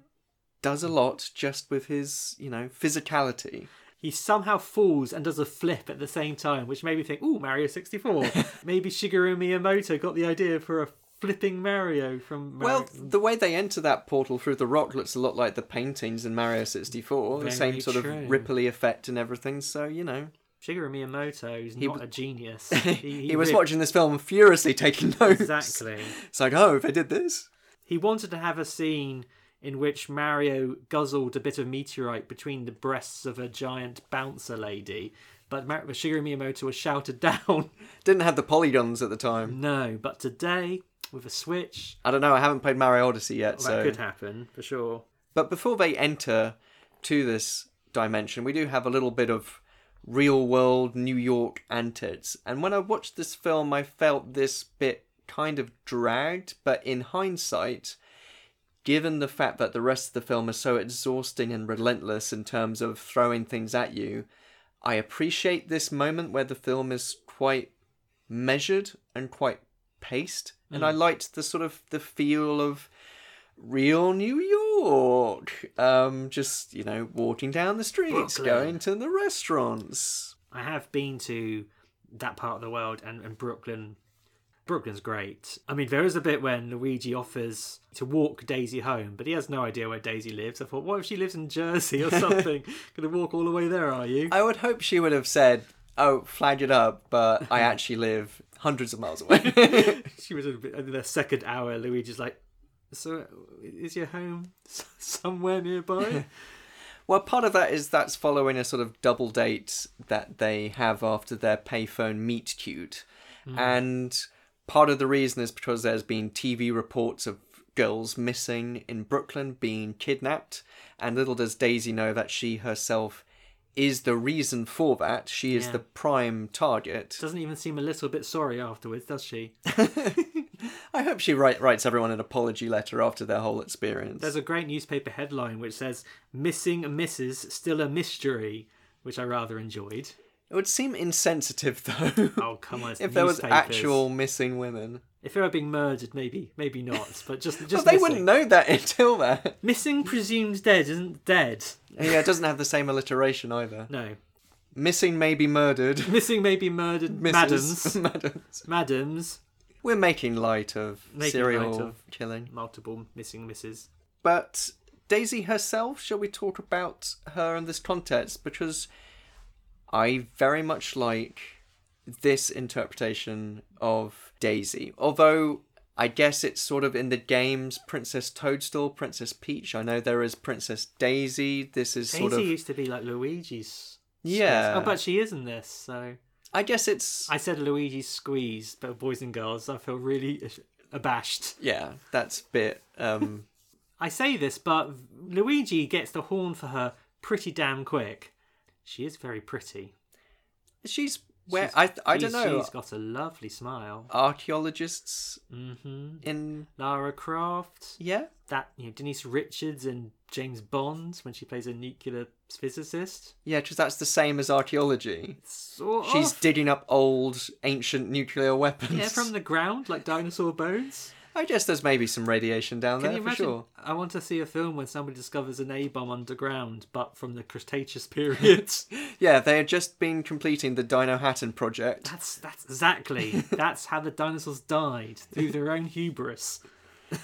does a lot just with his, you know, physicality. He somehow falls and does a flip at the same time, which made me think, ooh, Mario 64. Maybe Shigeru Miyamoto got the idea for a flipping Mario from Mario. Well, the way they enter that portal through the rock looks a lot like the paintings in Mario 64. the same sort true. of ripply effect and everything. So, you know. Shigeru Miyamoto is He not was- a genius. He, was ripped- watching this film furiously taking notes. Exactly. It's like, oh, if I did this. He wanted to have a scene in which Mario guzzled a bit of meteorite between the breasts of a giant bouncer lady, but Mar- Shigeru Miyamoto was shouted down. Didn't have the polygons at the time. no, but today, with a Switch, I don't know, I haven't played Mario Odyssey yet, well, so. that could happen, for sure. But before they enter to this dimension, we do have a little bit of real world New York antics. And when I watched this film, I felt this bit kind of dragged, but in hindsight, given the fact that the rest of the film is so exhausting and relentless in terms of throwing things at you, I appreciate this moment where the film is quite measured and quite paced. And I liked the sort of the feel of real New York. Um, just you know, walking down the streets, Brooklyn. going to the restaurants. I have been to that part of the world and, and Brooklyn Brooklyn's great. I mean, there is a bit when Luigi offers to walk Daisy home, but he has no idea where Daisy lives. I thought, what if she lives in Jersey or something? Gonna walk all the way there, are you? I would hope she would have said, "Oh, flag it up," but I actually live hundreds of miles away. She was in the second hour. Luigi's like, so is your home somewhere nearby? well, part of that is that's following a sort of double date that they have after their payphone meet cute, hmm. and part of the reason is because there's been TV reports of girls missing in Brooklyn being kidnapped, and little does Daisy know that she herself is the reason for that. She is Yeah. the prime target. Doesn't even seem a little bit sorry afterwards, does she? I hope she write, writes everyone an apology letter after their whole experience. There's a great newspaper headline which says "Missing Misses Still a Mystery," which I rather enjoyed. It would seem insensitive though. Oh come on! It's if there was actual missing women. if they were being murdered, maybe, maybe not. But just, just they missing. wouldn't know that until that. Missing presumed dead isn't dead. Yeah, it doesn't have the same alliteration either. No, Missing may be murdered. missing may be murdered. Madams, Madams. madams, We're making light of Making serial light of- killing. multiple missing misses. But Daisy herself, shall we talk about her in this context? Because I very much like this interpretation of Daisy. Although I guess it's sort of in the games Princess Toadstool, Princess Peach. I know there is Princess Daisy. This is Daisy sort of. used to be like Luigi's. Yeah. Oh, but she is in this. So I guess it's. I said Luigi's squeeze, but boys and girls, I feel really abashed. Yeah, that's a bit. Um, I say this, but Luigi gets the horn for her pretty damn quick. She is very pretty. she's. Where She's- I I don't know. She's got a lovely smile. Archaeologists hmm in Lara Croft. yeah That you know, Denise Richards and James Bond when she plays a nuclear physicist. yeah because that's the same as archaeology. Sort She's of. digging up old ancient nuclear weapons. yeah from the ground like dinosaur bones. I guess there's maybe some radiation down Can there you for imagine? sure. I want to see a film when somebody discovers an A bomb underground, but from the Cretaceous period. Yeah, they had just been completing the Dinohattan project. that's that's exactly that's how the dinosaurs died through their own hubris.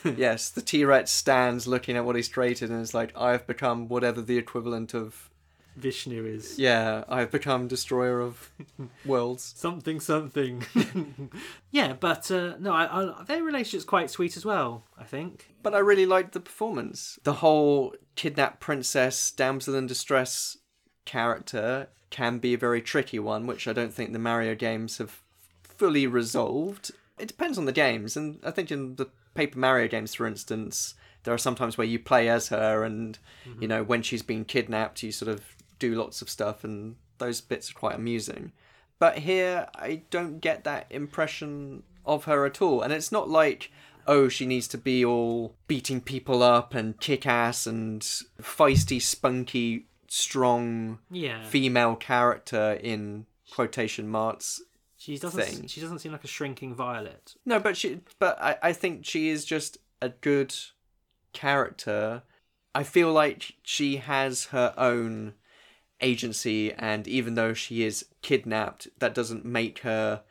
yes, the T Rex stands looking at what he's created and is like, I've become whatever the equivalent of. Vishnu is Yeah, I've become destroyer of worlds. something something. yeah, but uh, no, I, I, their relationship's quite sweet as well. I think. But I really liked the performance. The whole kidnapped princess, damsel in distress character can be a very tricky one, which I don't think the Mario games have fully resolved. It depends on the games, and I think in the Paper Mario games, for instance, there are sometimes where you play as her, and you know when she's been kidnapped, you sort of do lots of stuff, and those bits are quite amusing. But here, I don't get that impression of her at all, and it's not like oh, she needs to be all beating people up and kick ass and feisty, spunky, strong Yeah. female character in quotation marks. She doesn't. thing. She doesn't seem like a shrinking violet. No, but she, but I, I think she is just a good character. I feel like she has her own agency, and even though she is kidnapped, that doesn't make her.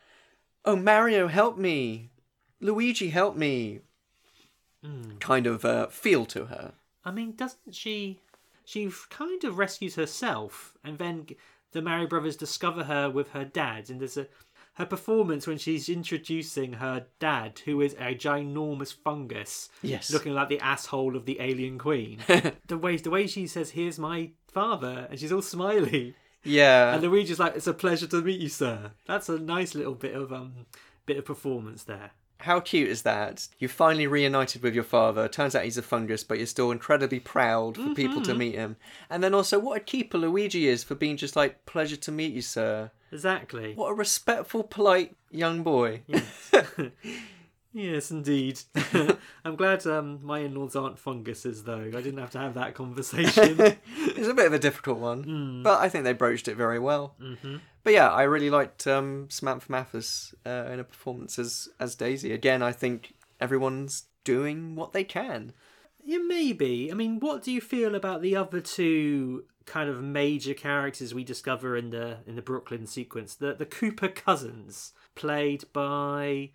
Oh, Mario, help me! Luigi, help me! Kind of uh, feel to her. I mean, doesn't she? She kind of rescues herself, and then the Mario brothers discover her with her dad, and there's a her performance when she's introducing her dad, who is a ginormous fungus, Yes. looking like the asshole of the alien queen. the way the way she says, "Here's my father," and she's all smiley, Yeah. and Luigi's like, "It's a pleasure to meet you, sir." That's a nice little bit of um bit of performance there. How cute is that? You finally reunited with your father. Turns out he's a fungus, but you're still incredibly proud for people to meet him. And then also, what a keeper Luigi is for being just like, pleasure to meet you, sir. Exactly. What a respectful, polite young boy. Yes, indeed. I'm glad um, my in-laws aren't funguses, though. I didn't have to have that conversation. it's a bit of a difficult one, but I think they broached it very well. Mm-hmm. But yeah, I really liked um, Samantha Mathis uh, in her performance as, as Daisy. Again, I think everyone's doing what they can. yeah, maybe. I mean, what do you feel about the other two kind of major characters we discover in the in the Brooklyn sequence? The the Koopa cousins, played by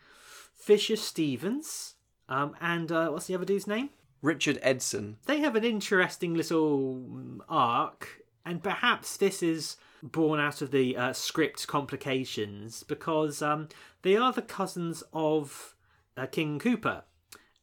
Fisher Stevens, um, and uh, what's the other dude's name? Richard Edson. They have an interesting little mm, arc, and perhaps this is born out of the uh, script complications because um, they are the cousins of uh, King Koopa,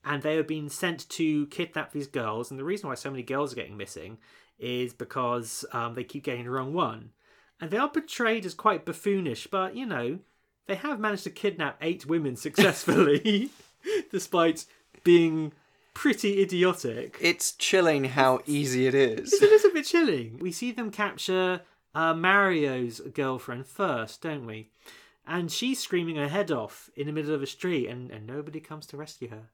and they have been sent to kidnap these girls. And the reason why so many girls are getting missing is because um, they keep getting the wrong one, and they are portrayed as quite buffoonish. But you know, they have managed to kidnap eight women successfully, despite being pretty idiotic. It's chilling how easy it is. It's a little bit chilling. We see them capture uh, Mario's girlfriend first, don't we? And she's screaming her head off in the middle of a street, and, and nobody comes to rescue her.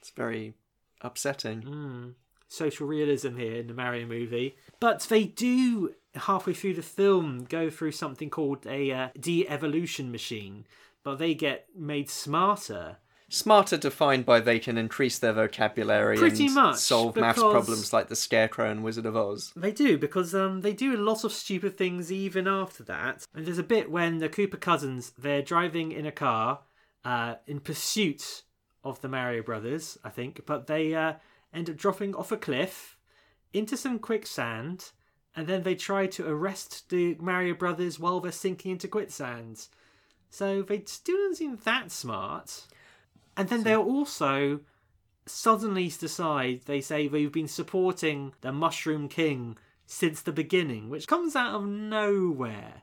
It's very upsetting. Mm. Social realism here in the Mario movie. But they do, halfway through the film, go through something called a uh, de evolution machine, but they get made smarter. Smarter defined by they can increase their vocabulary Pretty and much, solve maths problems like the Scarecrow and Wizard of Oz. They do because um, they do a lot of stupid things even after that. And there's a bit when the Koopa cousins they're driving in a car uh, in pursuit of the Mario brothers, I think, but they uh, end up dropping off a cliff into some quicksand, and then they try to arrest the Mario brothers while they're sinking into quicksand. So they still don't seem that smart. And then they'll also suddenly decide they say they've been supporting the Mushroom King since the beginning, which comes out of nowhere.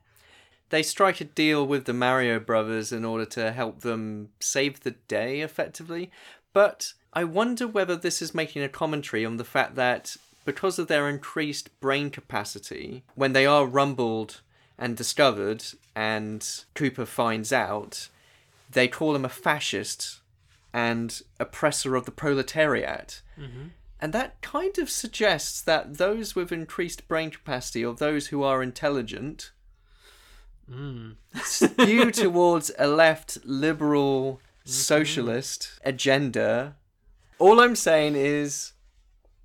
They strike a deal with the Mario brothers in order to help them save the day, effectively. But I wonder whether this is making a commentary on the fact that because of their increased brain capacity, when they are rumbled and discovered, and Koopa finds out, they call him a fascist and oppressor of the proletariat. Mm-hmm. And that kind of suggests that those with increased brain capacity or those who are intelligent mm. skew towards a left liberal mm-hmm. socialist agenda. All I'm saying is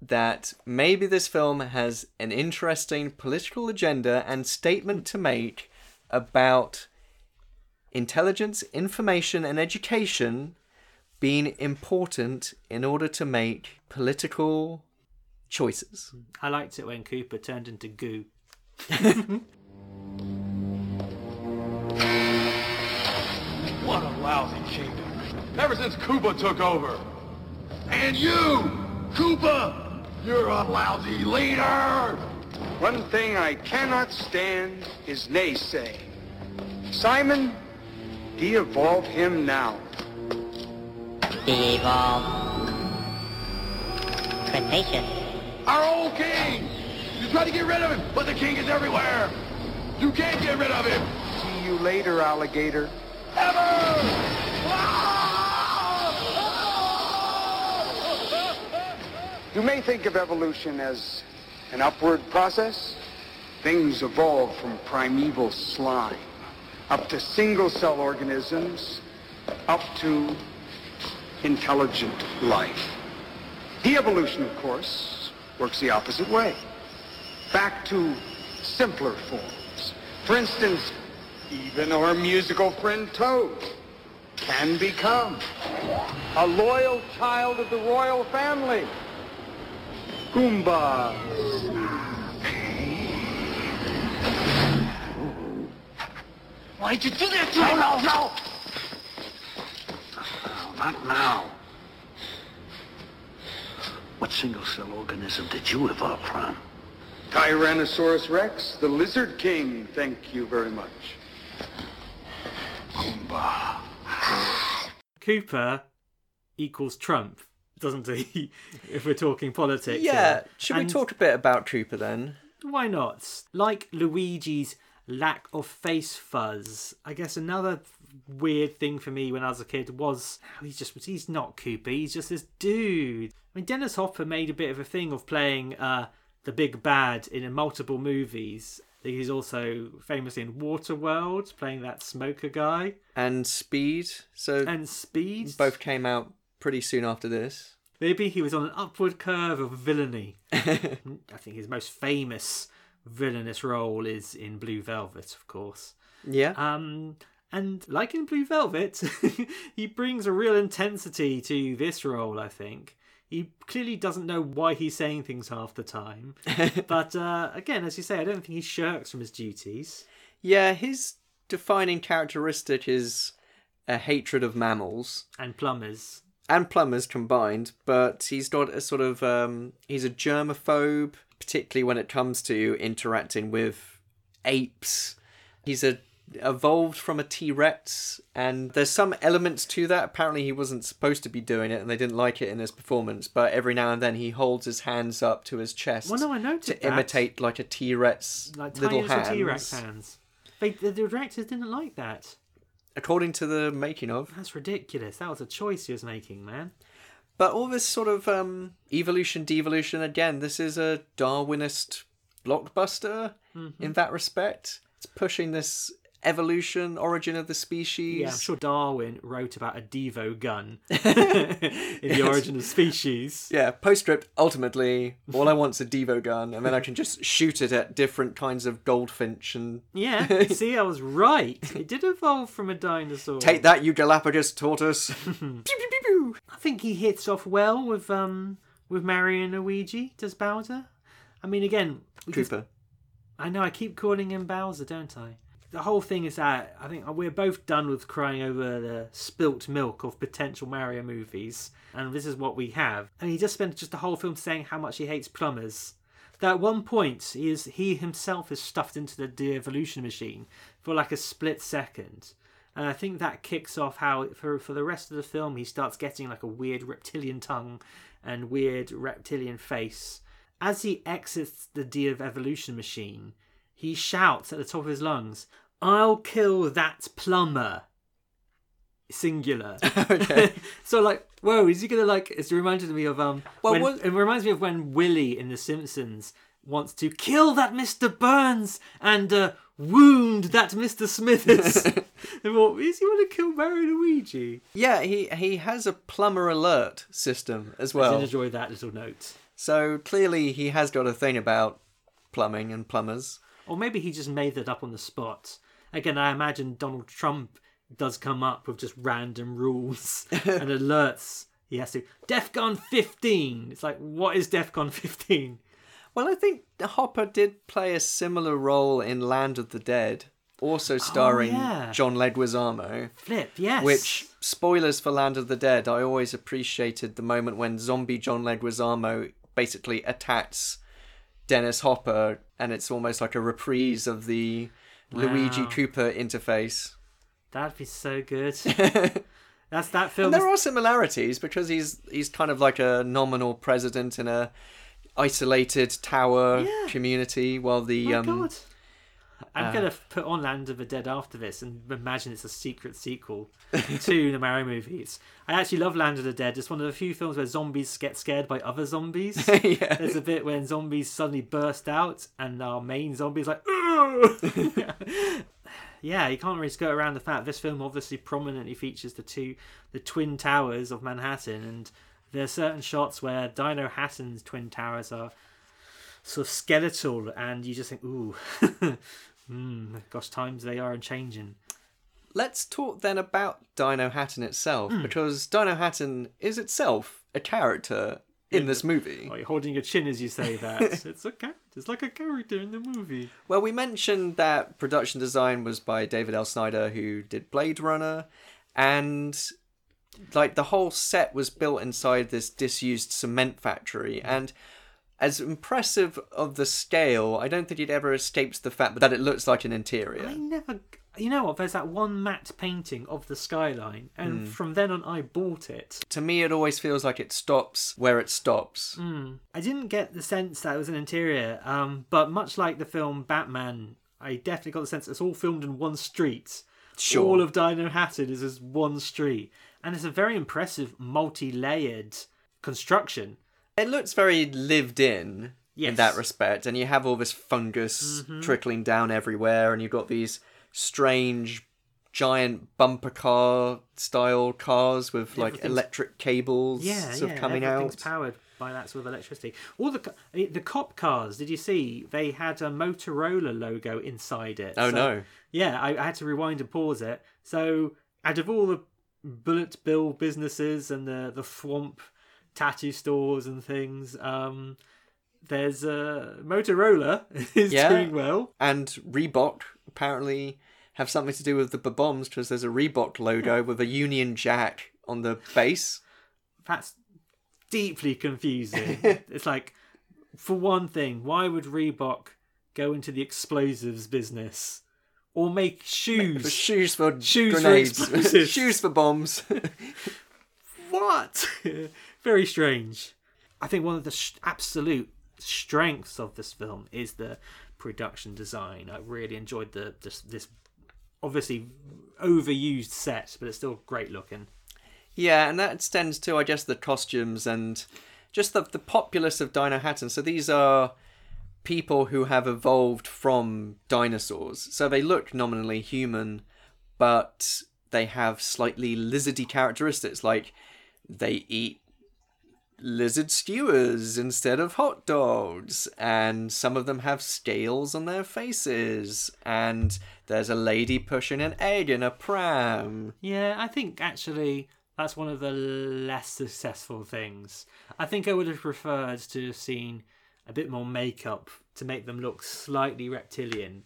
that maybe this film has an interesting political agenda and statement to make about intelligence, information, and education being important in order to make political choices. I liked it when Koopa turned into goo. What a lousy kingdom. Ever since Koopa took over. And you, Koopa, you're a lousy leader. One thing I cannot stand is naysaying. Simon, de-evolve him now. De-evolve. Cretaceous. Our old king. You tried to get rid of him, but the king is everywhere. You can't get rid of him. See you later, alligator. Ah! You may think of evolution as an upward process. Things evolve from primeval slime up to single-cell organisms, up to intelligent life. De-evolution, of course, works the opposite way. Back to simpler forms. For instance, even our musical friend Toad can become a loyal child of the royal family. Goombas. Why'd you do that to no, No, no, no. Not now. What single-cell organism did you evolve from? Tyrannosaurus Rex, the Lizard King. Thank you very much. Goomba. Koopa equals Trump, doesn't he? if we're talking politics. Yeah, here. should we talk a bit about Koopa then? Why not? Like Luigi's lack of face fuzz. I guess another weird thing for me when I was a kid was how he's just he's not Koopa. He's just this dude. I mean, Dennis Hopper made a bit of a thing of playing uh, the big bad in multiple movies. He's also famous in Waterworld, playing that smoker guy, And Speed. So and Speed. both came out pretty soon after this. Maybe he was on an upward curve of villainy. I think his most famous villainous role is in Blue Velvet, of course. Yeah. Um, And like in Blue Velvet, he brings a real intensity to this role, I think. He clearly doesn't know why he's saying things half the time. but uh, again, as you say, I don't think he shirks from his duties. Yeah, his defining characteristic is a hatred of mammals And plumbers. And plumbers combined, but he's got a sort of um, he's a germaphobe, particularly when it comes to interacting with apes. He's a evolved from a T-Rex and there's some elements to that. Apparently he wasn't supposed to be doing it and they didn't like it in his performance, but every now and then he holds his hands up to his chest Well, no, I noticed to that. imitate like a T-Rex Like little hands. T-Rex hands. They, the directors didn't like that. According to the making of. That's ridiculous. That was a choice he was making, man. But all this sort of um, evolution, devolution, again, this is a Darwinist blockbuster Mm-hmm. in that respect. It's pushing this evolution, origin of the species. Yeah, I'm sure Darwin wrote about a Devo gun in the origin of species. Yeah, postscript, ultimately, all I want's a Devo gun, and then I can just shoot it at different kinds of goldfinch and Yeah, see, I was right. It did evolve from a dinosaur. take that, you Galapagos tortoise. pew, pew, pew. I think he hits off well with um with Mario and Luigi. Does Bowser? I mean, again, Koopa. I know I keep calling him Bowser, don't I? The whole thing is that I think we're both done with crying over the spilt milk of potential Mario movies, and this is what we have. And he just spent just the whole film saying how much he hates plumbers. That at one point he is he himself is stuffed into the de-evolution machine for like a split second. And I think that kicks off how for for the rest of the film he starts getting like a weird reptilian tongue and weird reptilian face. As he exits the de-evolution machine, he shouts at the top of his lungs, "I'll kill that plumber." Singular. Okay. so like, whoa, is he gonna like? It's reminded me of um. Well, when- was- it reminds me of when Willie in The Simpsons wants to kill that Mr. Burns and uh, wound that Mr. Smithers. I is he want to kill Mario Luigi? Yeah, he, he has a plumber alert system as I well. did enjoy that little note. So clearly he has got a thing about plumbing and plumbers. Or maybe he just made that up on the spot. Again, I imagine Donald Trump does come up with just random rules and alerts. He has to DEFCON 15. It's like, what is DEFCON 15? Well, I think Hopper did play a similar role in Land of the Dead, also oh, starring Oh, yeah. John Leguizamo. Flip, yes. Which spoilers for Land of the Dead? I always appreciated the moment when zombie John Leguizamo basically attacks Dennis Hopper, and it's almost like a reprise of the Luigi. Koopa interface. that'd be so good. That's that film. And there are similarities because he's he's kind of like a nominal president in a isolated tower Yeah. community, while the um, God. I'm uh, gonna put on Land of the Dead after this and imagine it's a secret sequel to the Mario movies. I actually love Land of the Dead. It's one of the few films where zombies get scared by other zombies. Yeah. There's a bit when zombies suddenly burst out and our main zombie's like, yeah, you can't really skirt around the fact this film obviously prominently features the two, the twin towers of Manhattan, and there are certain shots where Dinohattan's twin towers are sort of skeletal, and you just think, ooh, mm, gosh, times they are changing. Let's talk then about Dinohattan itself, Hmm. because Dinohattan is itself a character in this movie. Oh, you're holding your chin as you say that. it's a character. It's like a character in the movie. Well, we mentioned that production design was by David L. Snyder, who did Blade Runner, and like the whole set was built inside this disused cement factory. And as impressive of the scale, I don't think it ever escapes the fact that it looks like an interior. I never. You know what? There's that one matte painting of the skyline, and Hmm. from then on, I bought it. To me, it always feels like it stops where it stops. I didn't get the sense that it was an interior, um, but much like the film Batman, I definitely got the sense it's all filmed in one street. Sure. All of Dinohattan is this one street, and it's a very impressive, multi-layered construction. It looks very lived in in Yes. Mm-hmm. that respect, and you have all this fungus trickling down everywhere, and you've got these strange giant bumper car style cars with like electric cables Yeah, sort yeah, of coming everything's out. powered by that sort of electricity. All the the cop cars, did you see? They had a Motorola logo inside it. Oh, no. yeah, I, I had to rewind and pause it. So, out of all the bullet bill businesses and the the swamp tattoo stores and things, um, there's uh, Motorola is Yeah. doing well. And Reebok apparently have something to do with the bombs because there's a Reebok logo with a Union Jack on the base. That's deeply confusing. it's like, for one thing, why would Reebok go into the explosives business or make shoes? For shoes for Shoes grenades. explosives. shoes for bombs. what? Very strange. I think one of the sh- absolute strengths of this film is the production design. I really enjoyed the this, this obviously overused set, but it's still great looking. Yeah, and that extends to, I guess, the costumes and just the the populace of Dinohattan. So these are people who have evolved from dinosaurs. So they look nominally human, but they have slightly lizardy characteristics, like they eat lizard skewers instead of hot dogs, and some of them have scales on their faces, and there's a lady pushing an egg in a pram. Yeah, I think actually that's one of the less successful things. I think I would have preferred to have seen a bit more makeup to make them look slightly reptilian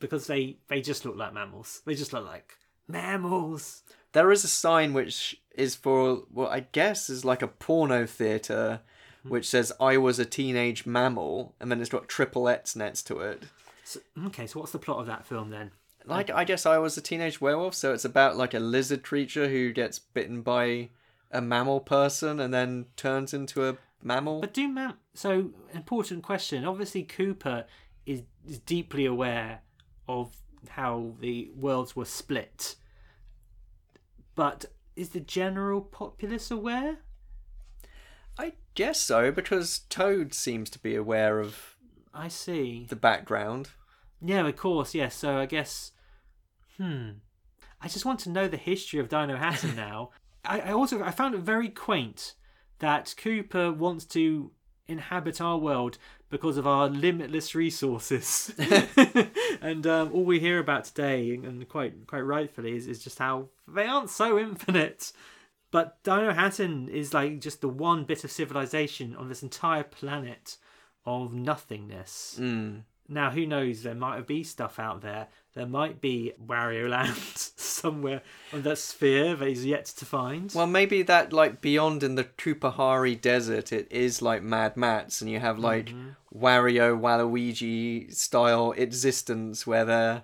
because they they just look like mammals. They just look like mammals. There is a sign which is for what I guess is like a porno theater, hmm. which says "I was a teenage mammal," and then it's got triple X next to it. So, okay, so what's the plot of that film then? Like um, I guess I was a teenage werewolf, so it's about like a lizard creature who gets bitten by a mammal person and then turns into a mammal. But do mam so important question. Obviously Koopa is, is deeply aware of how the worlds were split. But is the general populace aware? I guess so because Toad seems to be aware of I see. the background. Yeah, of course, yes. So I guess hmm. I just want to know the history of Dinohattan now. I, I also I found it very quaint that Koopa wants to inhabit our world because of our limitless resources. and um, all we hear about today, and quite quite rightfully, is, is just how they aren't so infinite. But Dinohattan is like just the one bit of civilization on this entire planet of nothingness. Now, who knows? There might be stuff out there. There might be Wario Land somewhere on that sphere that is yet to find. Well, maybe that like beyond in the Koopahari Desert, it is like Mad Max, and you have like mm-hmm. Wario Waluigi style existence where they're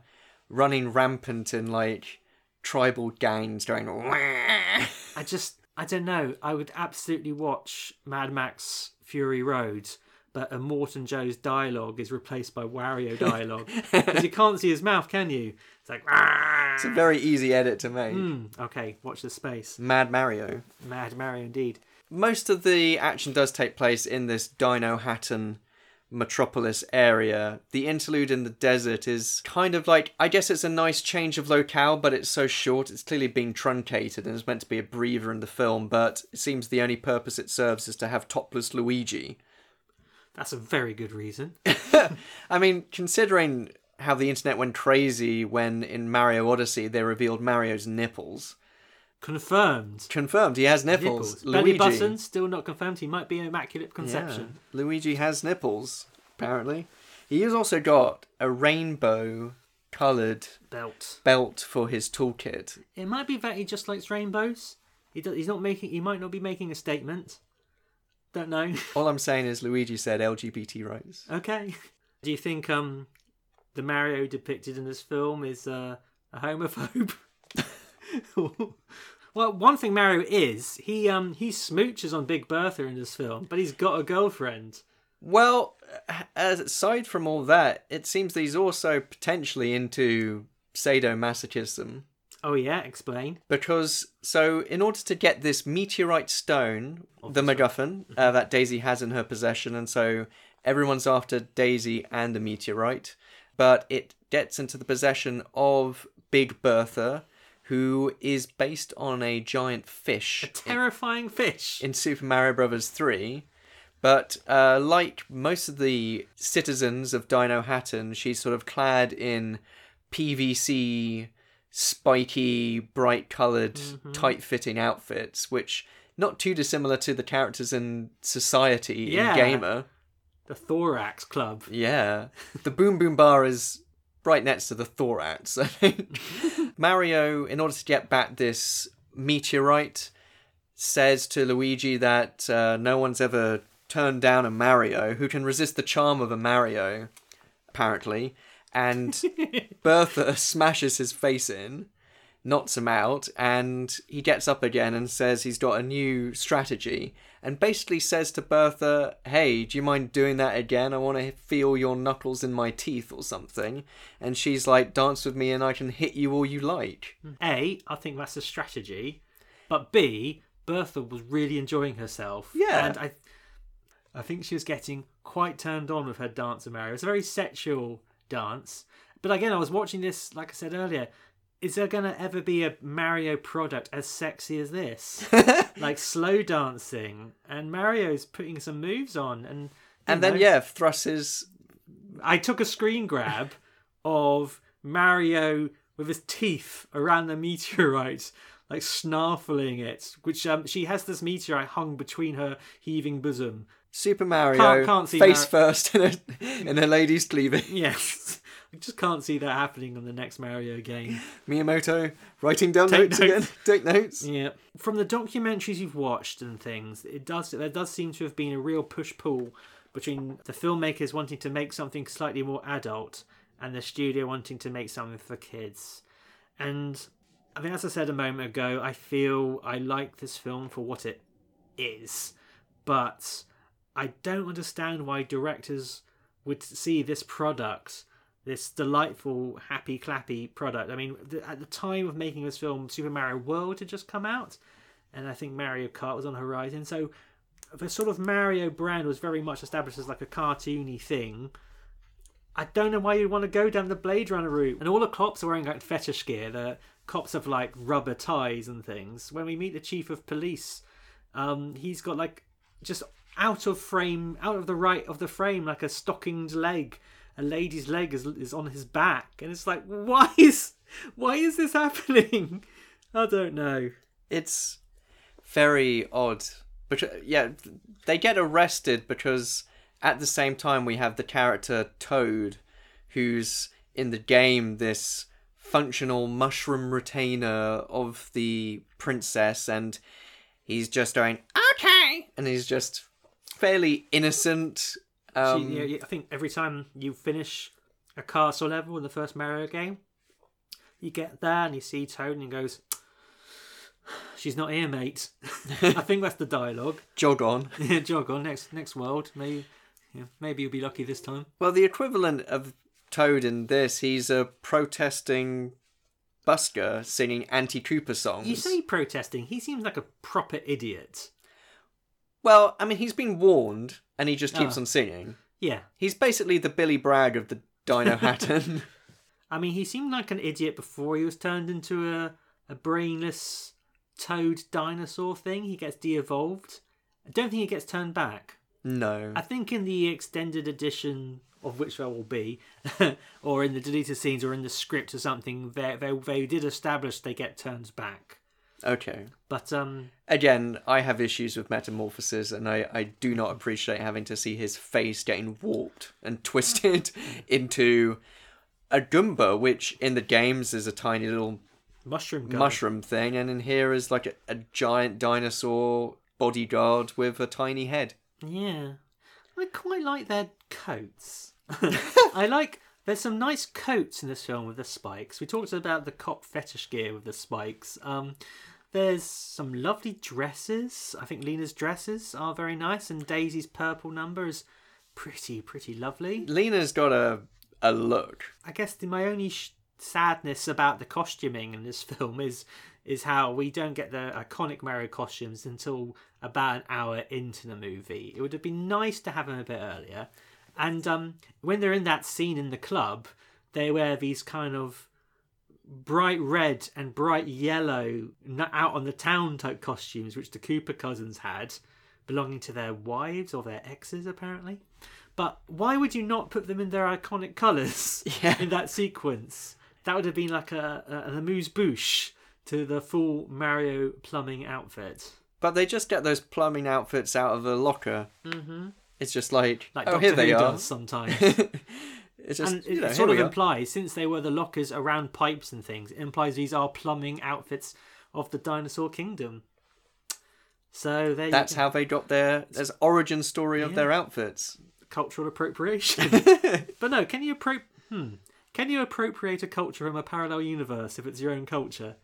running rampant in like tribal gangs going. "Wah." I just, I don't know. I would absolutely watch Mad Max Fury Road, but Immortan Joe's dialogue is replaced by Wario dialogue because you can't see his mouth, can you? It's like, It's a very easy edit to make. Hmm, okay, watch the space. Mad Mario. Mad Mario, indeed. most of the action does take place in this Dinohattan metropolis area. The interlude in the desert is kind of like I guess it's a nice change of locale, but it's so short. It's clearly being truncated and it's meant to be a breather in the film, but it seems the only purpose it serves is to have topless Luigi. That's a very good reason. I mean, considering how the internet went crazy when in Mario Odyssey they revealed Mario's nipples. Confirmed. Confirmed, he has Nipples. nipples. Belly Luigi. button, still not confirmed. He might be an immaculate conception. Yeah, Luigi has nipples, apparently. He has also got a rainbow coloured Belt. belt for his toolkit. It might be that he just likes rainbows. He does, he's not making. He might not be making a statement. Don't know. All I'm saying is Luigi said LGBT rights. okay. Do you think um the Mario depicted in this film is uh, a homophobe? well, one thing Mario is he um he smooches on Big Bertha in this film, but he's got a girlfriend. Well, aside from all that, it seems that he's also potentially into sadomasochism. Oh yeah, explain. Because, so in order to get this meteorite stone, the MacGuffin, uh, that Daisy has in her possession, and so everyone's after Daisy and the meteorite, but it gets into the possession of Big Bertha, who is based on a giant fish A Terrifying fish. in Super Mario Bros. 3. But uh, like most of the citizens of Dinohattan, she's sort of clad in PVC, spiky, bright colored, Mm-hmm. tight fitting outfits, which not too dissimilar to the characters in Society Yeah. in Gamer. The Thorax Club. Yeah. The Boom Boom Bar is right next to the thorax, I think. Mario, in order to get back this meteorite, says to Luigi that uh, no one's ever turned down a Mario who can resist the charm of a Mario, apparently. And Bertha smashes his face in, knocks him out, and he gets up again and says he's got a new strategy. And basically says to Bertha, Hey, do you mind doing that again? I want to feel your knuckles in my teeth or something. And she's like, Dance with me and I can hit you all you like. A, I think that's a strategy, but B, Bertha was really enjoying herself. Yeah. and I, I think she was getting quite turned on with her dance Mario. It's a very sexual dance, but again, I was watching this, like I said earlier. Is there gonna ever be a Mario product as sexy as this? like slow dancing, and Mario's putting some moves on, and And then, know, yeah, thrusts his. I took a screen grab of Mario with his teeth around the meteorite, like snarfling it. Which um, she has this meteorite hung between her heaving bosom. Super Mario, Can't- can't see face Mar- first in a, in a lady's cleavage. Yes, I just can't see that happening on the next Mario game. Miyamoto writing down Take notes, notes. again. Take notes. Yeah, from the documentaries you've watched and things, it does there does seem to have been a real push pull between the filmmakers wanting to make something slightly more adult and the studio wanting to make something for kids. And I mean, as I said a moment ago, I feel I like this film for what it is, but I don't understand why directors would see this product, this delightful, happy, clappy product. I mean, at the time of making this film, Super Mario World had just come out, and I think Mario Kart was on the horizon. So the sort of Mario brand was very much established as like a cartoony thing. I don't know why you'd want to go down the Blade Runner route. And all the cops are wearing like fetish gear. The cops have like rubber ties and things. When we meet the chief of police, um, he's got like just out of frame, out of the right of the frame, like a stockinged leg. A lady's leg is is on his back, and it's like, why is why is this happening? I don't know. It's very odd. But yeah, they get arrested because at the same time we have the character Toad, who's in the game this functional mushroom retainer of the princess, and he's just going okay, and he's just fairly innocent. Um, She- yeah, I think every time you finish a castle level in the first Mario game, you get there and you see Toad and he goes, "She's not here, mate." I think that's the dialogue. jog on. Jog on next next world. Maybe, yeah, maybe you'll be lucky this time. Well, the equivalent of Toad in this, he's a protesting busker singing anti-Koopa songs. You say protesting. He seems like a proper idiot. Well, I mean, he's been warned, and he just keeps Ah. on singing. Yeah, He's basically the Billy Bragg of the Dino Hatton. I mean, he seemed like an idiot before he was turned into a a brainless toad dinosaur thing. He gets de-evolved. I don't think he gets turned back. no. I think in the extended edition of which there will be, or in the deleted scenes, or in the script or something, they they, they did establish they get turned back. Okay. But um, Again, I have issues with metamorphosis, and I, I do not appreciate having to see his face getting warped and twisted into a Goomba, which in the games is a tiny little mushroom guy. mushroom thing, and in here is like a, a giant dinosaur bodyguard with a tiny head. Yeah, I quite like their coats. I like. There's some nice coats in this film with the spikes. We talked about the cop fetish gear with the spikes. Um, there's some lovely dresses. I think Lena's dresses are very nice, and Daisy's purple number is pretty, pretty lovely. Lena's got a a look. I guess the, my only sh- sadness about the costuming in this film is is how we don't get the iconic Mario costumes until about an hour into the movie. It would have been nice to have them a bit earlier. And um, when they're in that scene in the club, they wear these kind of bright red and bright yellow out on the town type costumes, which the Koopa cousins had, belonging to their wives or their exes, apparently. But why would you not put them in their iconic colours Yeah. in that sequence? That would have been like a, a an amuse bouche to the full Mario plumbing outfit. But they just get those plumbing outfits out of a locker. Mm-hmm. It's just like, Like oh, Doctor here they Who are. does sometimes. It's just, and it, you know, it sort of we implies, since they were the lockers around pipes and things, it implies these are plumbing outfits of the dinosaur kingdom. So there That's how they got their there's origin story of Yeah. their outfits. cultural appropriation. but no, can you appro- hmm. Can you appropriate a culture from a parallel universe if it's your own culture?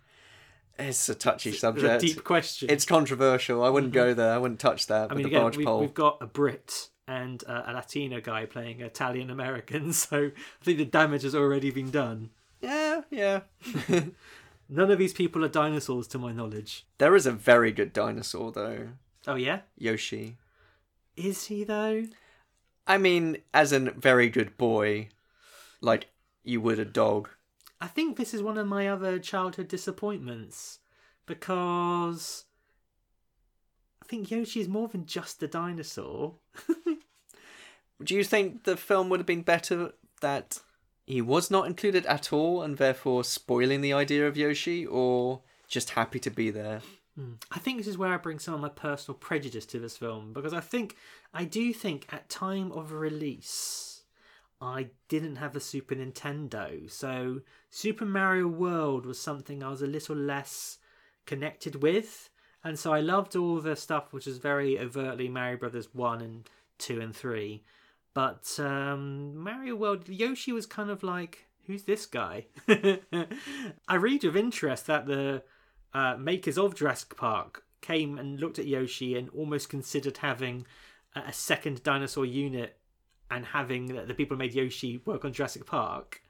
It's a touchy It's a subject. deep question. It's controversial. I wouldn't go there. I wouldn't touch that I with mean, the again, barge we've, pole. we've got a Brit and uh, a Latino guy playing Italian American, so I think the damage has already been done. Yeah, yeah. None of these people are dinosaurs, to my knowledge. There is a very good dinosaur though, Oh yeah, Yoshi. is he though? I mean, as a very good boy, like you would a dog. I think this is one of my other childhood disappointments because I think Yoshi is more than just a dinosaur. Do you think the film would have been better that he was not included at all and therefore spoiling the idea of Yoshi, or just happy to be there? Hmm. I think this is where I bring some of my personal prejudice to this film because I think I do think at time of release I didn't have a Super Nintendo, so Super Mario World was something I was a little less connected with, and so I loved all the stuff which is very overtly Mario Brothers one and two and three, but um, Mario World Yoshi was kind of like who's this guy? I read with interest that the uh, makers of Jurassic Park came and looked at Yoshi and almost considered having a second dinosaur unit and having the the people who made Yoshi work on Jurassic Park.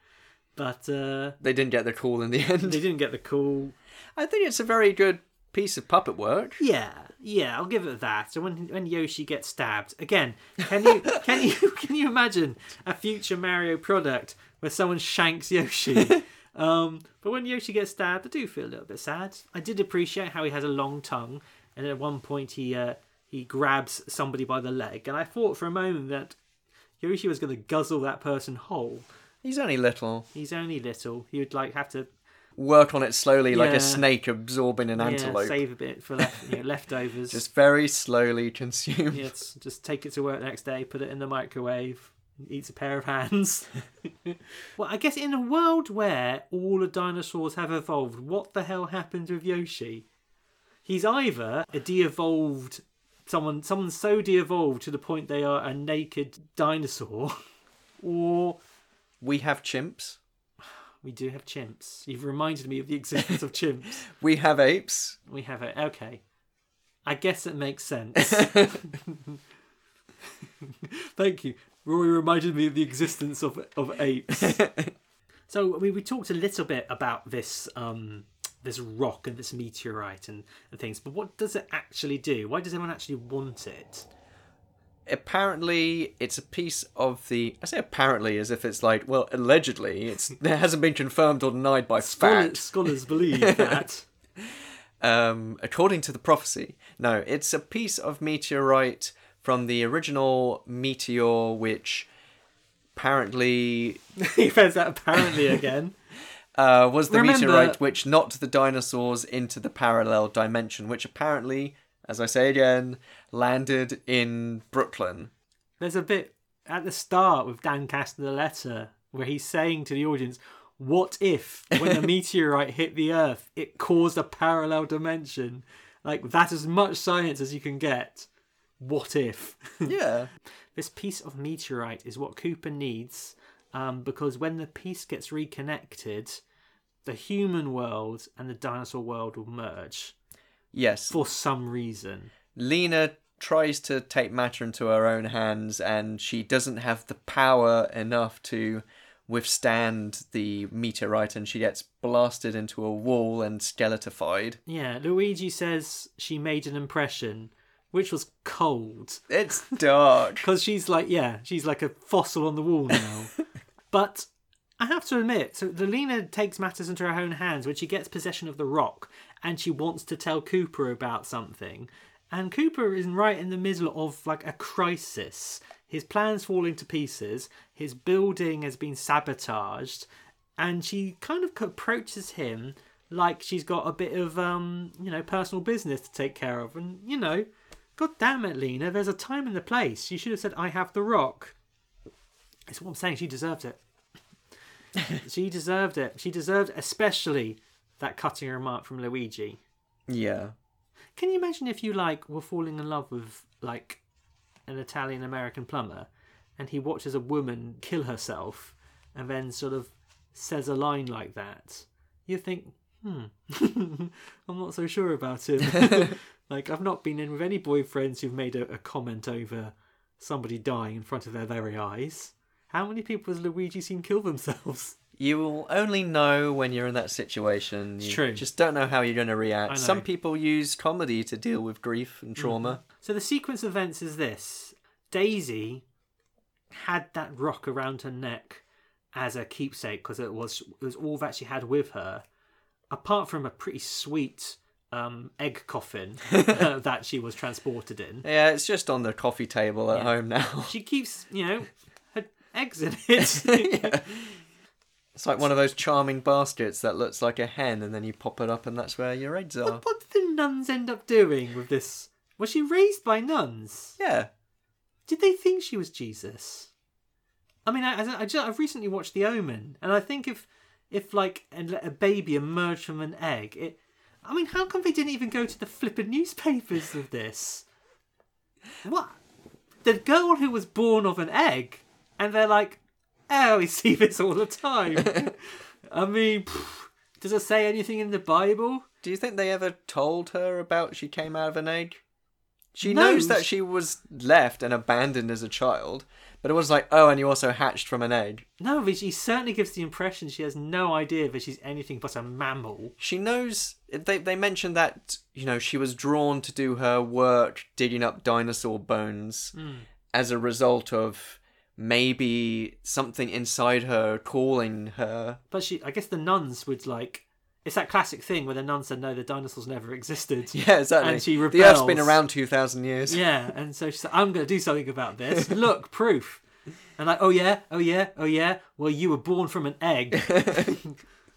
But uh, They didn't get the call in the end. they didn't get the call. I think it's a very good piece of puppet work. Yeah, yeah, I'll give it that. So when when Yoshi gets stabbed again, can you can you can you imagine a future Mario product where someone shanks Yoshi? um, but when Yoshi gets stabbed, I do feel a little bit sad. I did appreciate how he has a long tongue, and at one point he uh, he grabs somebody by the leg, and I thought for a moment that Yoshi was going to guzzle that person whole. He's only little. He's only little. He would like have to Work on it slowly, like Yeah. a snake absorbing an yeah, antelope. save a bit for left, you know, leftovers. Just very slowly consumed. Yeah, it's just take it to work the next day, put it in the microwave, eats a pair of hands. well, I guess in a world where all the dinosaurs have evolved, what the hell happened with Yoshi? He's either a de-evolved someone, someone so de-evolved to the point they are a naked dinosaur, or We have chimps. We do have chimps. You've reminded me of the existence of chimps. We have apes. We have it. Okay. I guess it makes sense. Thank you. Rory reminded me of the existence of of apes. so we, we talked a little bit about this um this rock and this meteorite and, and things, but what does it actually do? Why does anyone actually want it? Apparently, it's a piece of the. I say apparently as if it's like, well, allegedly. It's it hasn't been confirmed or denied by fact. scholars believe that. Um, according to the prophecy, no, it's a piece of meteorite from the original meteor, which apparently he says that apparently again. uh, was the Remember- meteorite which knocked the dinosaurs into the parallel dimension, which apparently, as I say again, landed in Brooklyn. There's a bit at the start with Dan Castellaneta where he's saying to the audience, "What if, when a meteorite hit the Earth, it caused a parallel dimension? Like that's as much science as you can get. What if?" Yeah. this piece of meteorite is what Koopa needs, um, because when the piece gets reconnected, the human world and the dinosaur world will merge Yes. for some reason. Lena tries to take matter into her own hands and she doesn't have the power enough to withstand the meteorite and she gets blasted into a wall and skeletified. Yeah, Luigi says she made an impression, which was cold. It's dark. Because she's like, yeah, she's like a fossil on the wall now. but I have to admit, so the Lena takes matters into her own hands when she gets possession of the rock and she wants to tell Koopa about something. And Koopa is right in the middle of like a crisis. His plans falling to pieces, his building has been sabotaged, and she kind of approaches him like she's got a bit of um, you know, personal business to take care of, and you know, god damn it, Lena, there's a time and a place. You should have said, "I have the rock." It's what I'm saying. She deserved it. she deserved it. She deserved especially that cutting remark from Luigi. Yeah. Can you imagine if you like were falling in love with like an Italian American plumber and he watches a woman kill herself and then sort of says a line like that? You think, hmm, I'm not so sure about him. like I've not been in with any boyfriends who've made a, a comment over somebody dying in front of their very eyes. How many people has Luigi seen kill themselves? You will only know when you're in that situation. You true. just don't know how you're going to react. Some people use comedy to deal with grief and trauma. So the sequence of events is this: Daisy had that rock around her neck as a keepsake because it was it was all that she had with her, apart from a pretty sweet um, egg coffin uh, that she was transported in. Yeah, it's just on the coffee table at Yeah. home now. She keeps, you know, eggs in it. It's like one of those charming baskets that looks like a hen, and then you pop it up, and that's where your eggs are. what, what did the nuns end up doing with this? Was she raised by nuns? Yeah. Did they think she was Jesus? I mean, I, I, I just, I've recently watched The Omen, and I think if if like and let a baby emerge from an egg, it. I mean, how come they didn't even go to the flippin' newspapers with this? What? The girl who was born of an egg, and they're like, "Oh, we see this all the time." I mean, pff, does it say anything in the Bible? Do you think they ever told her about she came out of an egg? She No, knows that she was left and abandoned as a child, but it was like, oh, and you also hatched from an egg. No, but she certainly gives the impression she has no idea that she's anything but a mammal. She knows. They they mentioned that you know she was drawn to do her work digging up dinosaur bones hmm. as a result of maybe something inside her calling her. But she, I guess the nuns would like. It's that classic thing where the nuns said no, the dinosaurs never existed. Yeah, exactly. And she the Earth's been around two thousand years. Yeah, and so she said, "I'm going to do something about this. Look, proof." And like, oh yeah, oh yeah, oh yeah. Well, you were born from an egg,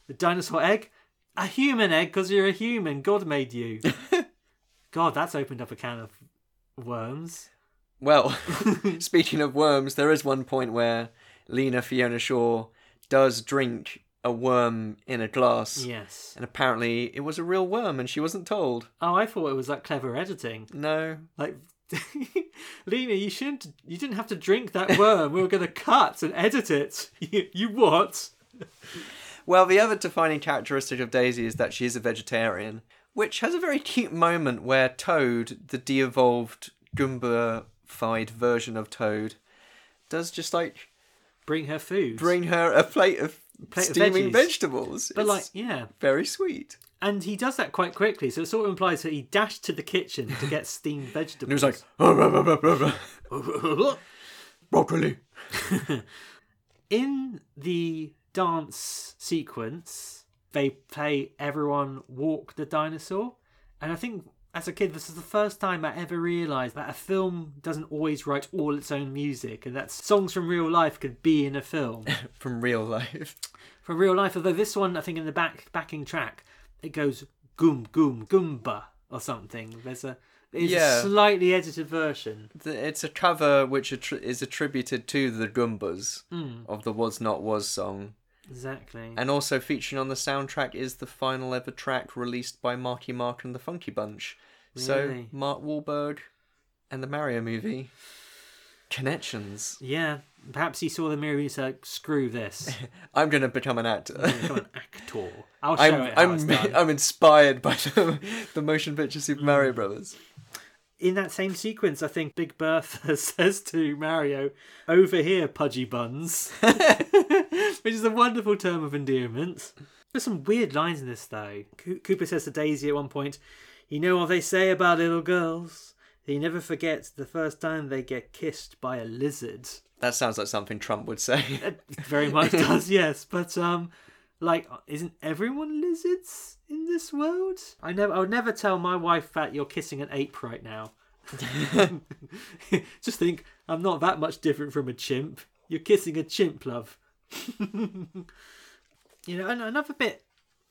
a dinosaur egg, a human egg, because you're a human. God made you. God, that's opened up a can of worms. Well, speaking of worms, there is one point where Lena Fiona Shaw does drink a worm in a glass. Yes. And apparently it was a real worm and she wasn't told. Oh, I thought it was like clever editing. No. Like, Lena, you shouldn't. You didn't have to drink that worm. we were going to cut and edit it. You, you what? Well, the other defining characteristic of Daisy is that she is a vegetarian, which has a very cute moment where Toad, the de evolved Goomba-fied version of Toad, does just like Bring her food. bring her a plate of Plate of steaming veggies. vegetables. But It's like, yeah, very sweet. and he does that quite quickly. So it sort of implies that he dashed to the kitchen to get steamed vegetables. And he was like, "Oh, blah, blah, blah, blah, blah. broccoli. in the dance sequence, they play "Everyone Walk the Dinosaur," and I think as a kid, this is the first time I ever realised that a film doesn't always write all its own music, and that songs from real life could be in a film From real life. from real life. Although this one, I think in the back backing track, it goes "Goom Goom Goomba" or something. There's a it's Yeah. a slightly edited version. It's a cover which is attributed to the Goombas Hmm. of the Was Not Was song. Exactly. And also featuring on the soundtrack is the final ever track released by Marky Mark and the Funky Bunch. So Mark Wahlberg and the Mario movie. Connections. yeah, perhaps he saw the mirror and said, "Screw this." I'm going to become an actor. become an actor. I'll show I'm it how it's I'm done. I'm inspired by the, the motion picture Super mm. Mario Brothers. In that same sequence, I think Big Bertha says to Mario, "Over here, pudgy buns," which is a wonderful term of endearment. There's some weird lines in this though. Co- Koopa says to Daisy at one point, "You know what they say about little girls? They never forget the first time they get kissed by a lizard." That sounds like something Trump would say. It very much does, yes. But um, like, isn't everyone lizards in this world? I never, I would never tell my wife that you're kissing an ape right now. Just think, I'm not that much different from a chimp. You're kissing a chimp, love. You know, and another bit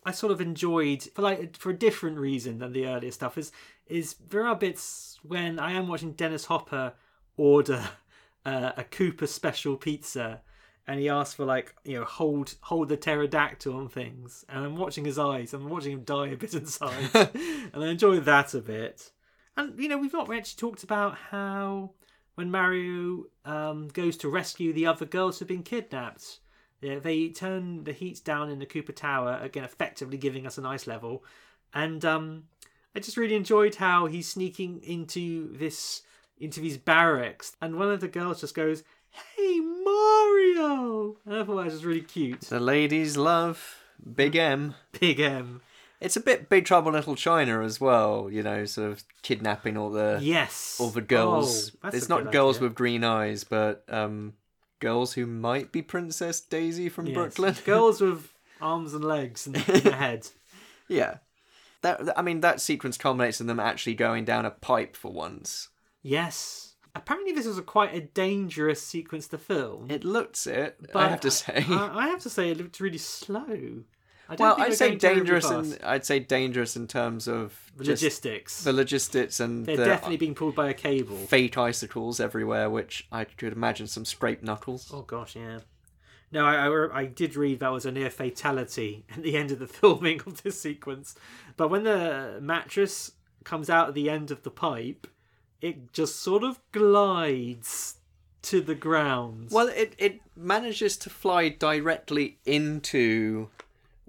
I sort of enjoyed for like for a different reason than the earlier stuff is is there are bits when I am watching Dennis Hopper order uh, a Koopa special pizza and he asks for like you know hold hold the pterodactyl and things. And I'm watching his eyes. I'm watching him die a bit inside and I enjoy that a bit. And you know we've not actually talked about how when Mario um, goes to rescue the other girls who've been kidnapped yeah, they turn the heat down in the Koopa Tower again, effectively giving us a nice level. And um, I just really enjoyed how he's sneaking into this into these barracks, and one of the girls just goes, "Hey, Mario!" And I thought that was just really cute. The ladies love Big M. Big M. It's a bit Big Trouble Little China as well, you know, sort of kidnapping all the Yes. all the girls. Oh, it's not girls idea. with green eyes, but um, girls who might be Princess Daisy from Yes. Brooklyn. Girls with arms and legs and a head. yeah. That I mean, that sequence culminates in them actually going down a pipe for once. Yes. Apparently, this was a quite a dangerous sequence to film. It looks it, But I have to say. I, I have to say, it looked really slow. I well, I'd say dangerous, and I'd say dangerous in terms of The logistics. the logistics and They're the definitely being pulled by a cable. fake icicles everywhere, which I could imagine some scraped knuckles. Oh gosh, yeah. No, I, I, I did read that was a near fatality at the end of the filming of this sequence. But when the mattress comes out at the end of the pipe, it just sort of glides to the ground. Well, it it manages to fly directly into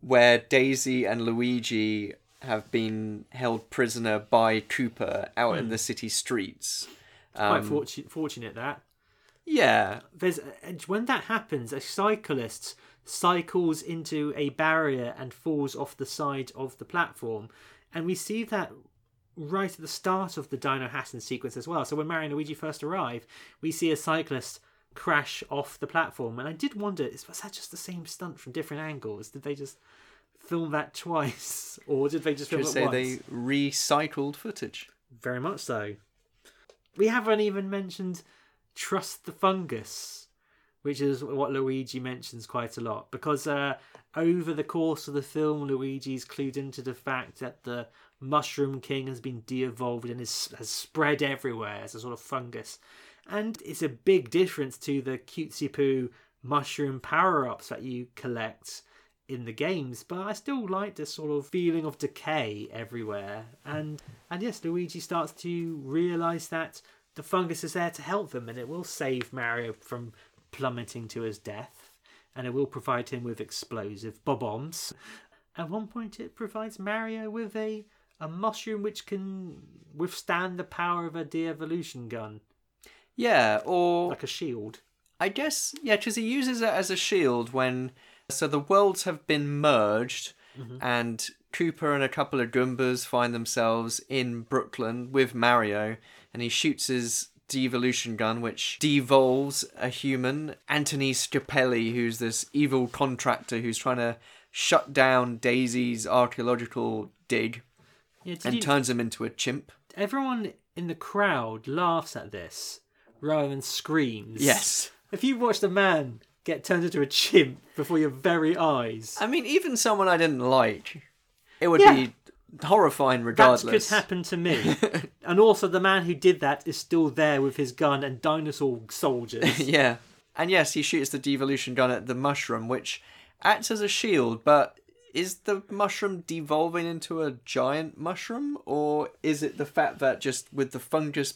where Daisy and Luigi have been held prisoner by Koopa out in the city streets. Quite Um, fortunate, fortunate that. yeah, There's when that happens, a cyclist cycles into a barrier and falls off the side of the platform, and we see that right at the start of the Dinohattan sequence as well. So when Mario and Luigi first arrive, we see a cyclist crash off the platform, and I did wonder, is was that just the same stunt from different angles? Did they just film that twice, or did they just film should it say once? they recycled footage. Very much so. We haven't even mentioned trust the fungus, which is what Luigi mentions quite a lot. Because uh, over the course of the film, Luigi's clued into the fact that the Mushroom King has been de-evolved and is, has spread everywhere as a sort of fungus. And it's a big difference to the cutesy poo mushroom power-ups that you collect in the games, but I still like this sort of feeling of decay everywhere. And and yes, Luigi starts to realise that the fungus is there to help them and it will save Mario from plummeting to his death. And it will provide him with explosive bombs. At one point it provides Mario with a a mushroom which can withstand the power of a de-evolution gun. Yeah, or Like a shield. I guess yeah, because he uses it as a shield when so the worlds have been merged, mm-hmm. and Koopa and a couple of Goombas find themselves in Brooklyn with Mario, and he shoots his devolution gun, which devolves a human, Anthony Scapelli, who's this evil contractor who's trying to shut down Daisy's archaeological dig, Yeah, and you- turns him into a chimp. everyone in the crowd laughs at this rather than screams. Yes. If you watched a man get turned into a chimp before your very eyes, I mean, even someone I didn't like, it would Yeah. be horrifying regardless. that could happen to me. and also, the man who did that is still there with his gun and dinosaur soldiers. yeah. And yes, he shoots the devolution gun at the mushroom, which acts as a shield, but is the mushroom devolving into a giant mushroom? Or is it the fact that just with the fungus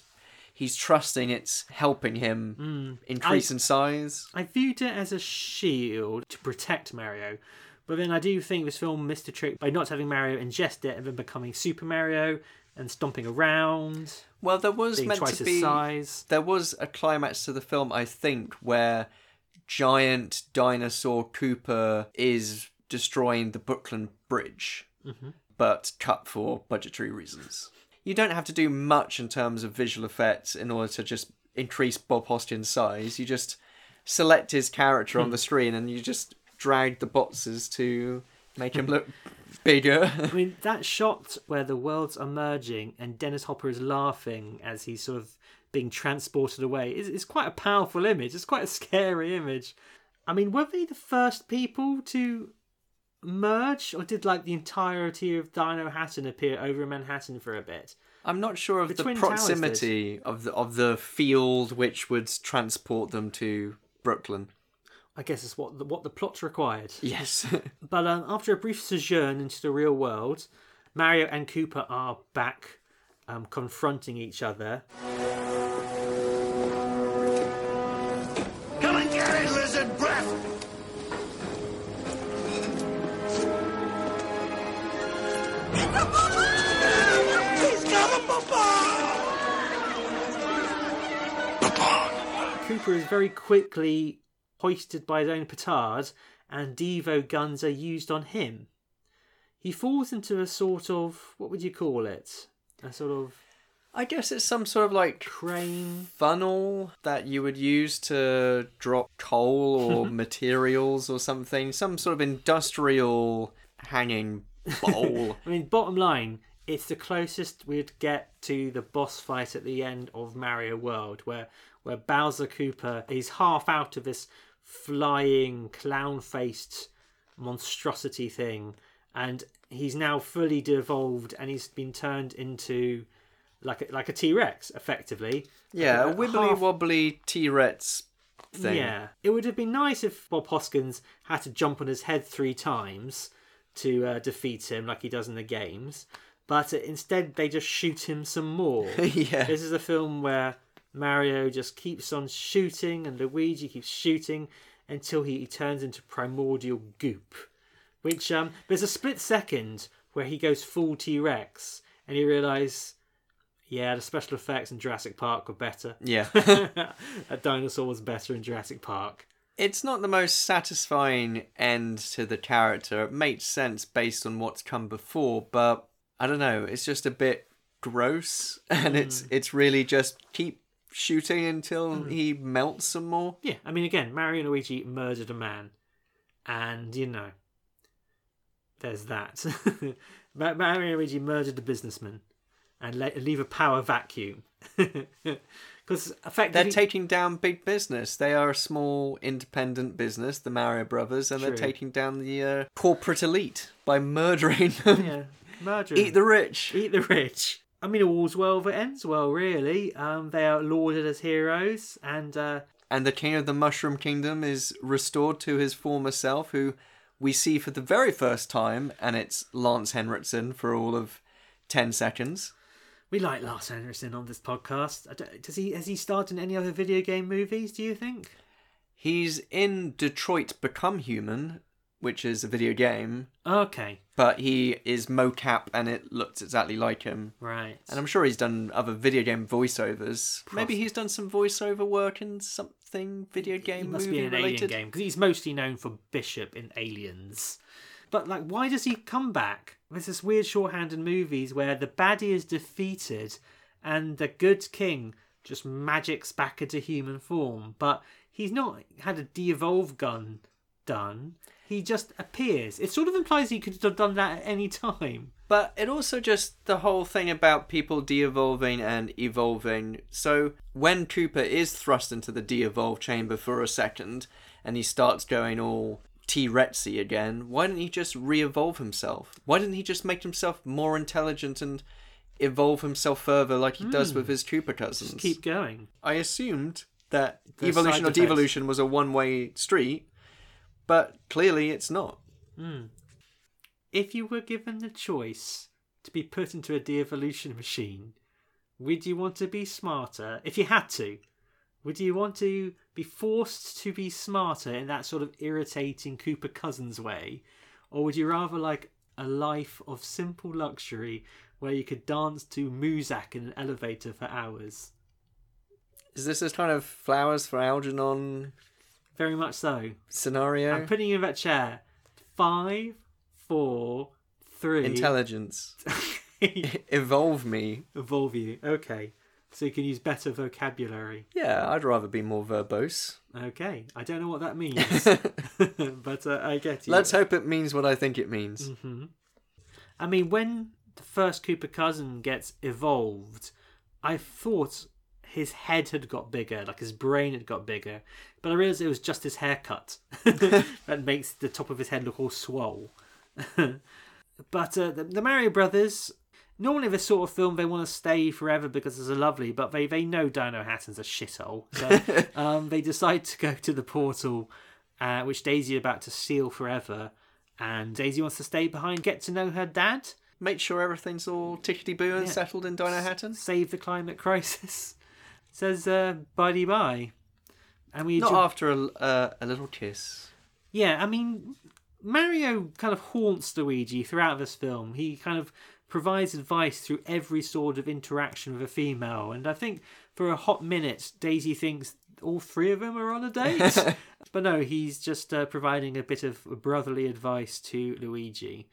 he's trusting it's helping him hmm. increase I- in size? I viewed it as a shield to protect Mario. But then I do think this film missed a trick by not having Mario ingest it and then becoming Super Mario and stomping around, Well, there was meant to be size. there was a climax to the film, I think, where giant dinosaur Koopa is destroying the Brooklyn Bridge, mm-hmm. but cut for budgetary reasons. You don't have to do much in terms of visual effects in order to just increase Bob Hoskins' size. You just select his character on the hmm. screen and you just drag the boxes to make him look bigger. I mean, that shot where the worlds are merging and Dennis Hopper is laughing as he's sort of being transported away is, is quite a powerful image. It's quite a scary image. I mean, were they the first people to merge, or did like the entirety of Dinohattan appear over Manhattan for a bit? I'm not sure of The the, Twin Towers did. proximity of the of the field which would transport them to Brooklyn. I guess it's what the, what the plot required. Yes. But um, after a brief sojourn into the real world, Mario and Koopa are back um, confronting each other. Koopa is very quickly hoisted by his own petard, and Devo guns are used on him. He falls into a sort of what would you call it? A sort of I guess it's some sort of like crane. funnel that you would use to drop coal or materials or something. Some sort of industrial hanging bowl. I mean, bottom line, it's the closest we'd get to the boss fight at the end of Mario World, where where Bowser Koopa is half out of this flying clown-faced monstrosity thing, and he's now fully devolved, and he's been turned into like a, like a T Rex, effectively. yeah, a Uh, wibbly half- wobbly T Rex thing. Yeah, it would have been nice if Bob Hoskins had to jump on his head three times to uh, defeat him, like he does in the games. But instead, they just shoot him some more. Yeah. This is a film where Mario just keeps on shooting, and Luigi keeps shooting until he, he turns into primordial goop. Which um, there's a split second where he goes full T Rex, and you realise, yeah, the special effects in Jurassic Park were better. Yeah. a dinosaur was better in Jurassic Park. it's not the most satisfying end to the character. It makes sense based on what's come before, but I don't know. It's just a bit gross, and it's it's really just keep shooting until he melts some more. Yeah, I mean, again, Mario and Luigi murdered a man, and you know, there's that. Mario and Luigi murdered a businessman and le- leave a power vacuum. Because effectively, They're taking down big business. They are a small independent business, the Mario Brothers, and True. they're taking down the uh, corporate elite by murdering them. yeah, murder. Eat the rich. Eat the rich. I mean, all's well that ends well, really. Um, they are lauded as heroes, and uh, And the king of the Mushroom Kingdom is restored to his former self, who we see for the very first time, and it's Lance Henriksen for all of 10 seconds. we like Lance Henriksen on this podcast. Does he has he starred in any other video game movies? Do you think? He's in Detroit Become Human, which is a video game, Okay, but he is mocap and it looks exactly like him. right. And I'm sure he's done other video game voiceovers. Maybe he's done some voiceover work in something video game He must be an related. alien game because he's mostly known for Bishop in Aliens. But like, why does he come back? There's this weird shorthand in movies where the baddie is defeated and the good king just magics back into human form. But he's not had a de-evolve gun done. He just appears. It sort of implies he could have done that at any time. But it also just the whole thing about people de-evolving and evolving. So when Koopa is thrust into the de-evolve chamber for a second, and he starts going all T-Rexy again, why didn't he just re-evolve himself? Why didn't he just make himself more intelligent and evolve himself further like he does with his Koopa cousins? Hmm. Just keep going. I assumed that There's evolution or effects. devolution was a one-way street, but clearly it's not. Hmm. If you were given the choice to be put into a de-evolution machine, would you want to be smarter? If you had to, would you want to be forced to be smarter in that sort of irritating Koopa Cousins way? Or would you rather like a life of simple luxury where you could dance to Muzak in an elevator for hours? Is this this kind of flowers for Algernon Very much so. scenario? I'm putting you in that chair. Five, four, three. Intelligence. Evolve me. Evolve you. Okay. So you can use better vocabulary. Yeah, I'd rather be more verbose. Okay. I don't know what that means. but uh, I get you. Let's hope it means what I think it means. I mean, when the first Koopa cousin gets evolved, I thought his head had got bigger, like his brain had got bigger. But I realised it was just his haircut that makes the top of his head look all swole. but uh, the, the Mario Brothers, normally the sort of film they want to stay forever because it's a lovely, but they, they know Dinohattan's a shithole. So um, they decide to go to the portal, uh, which Daisy is about to seal forever. And Daisy wants to stay behind, get to know her dad, Make sure everything's all tickety boo and Yeah. settled in Dinohattan. save the climate crisis. Says uh, buddy bye. And we Not ju- after a, uh, a little kiss. Yeah, I mean, Mario kind of haunts Luigi throughout this film. He kind of provides advice through every sort of interaction with a female, and I think for a hot minute, Daisy thinks all three of them are on a date. but no, he's just uh, providing a bit of brotherly advice to Luigi.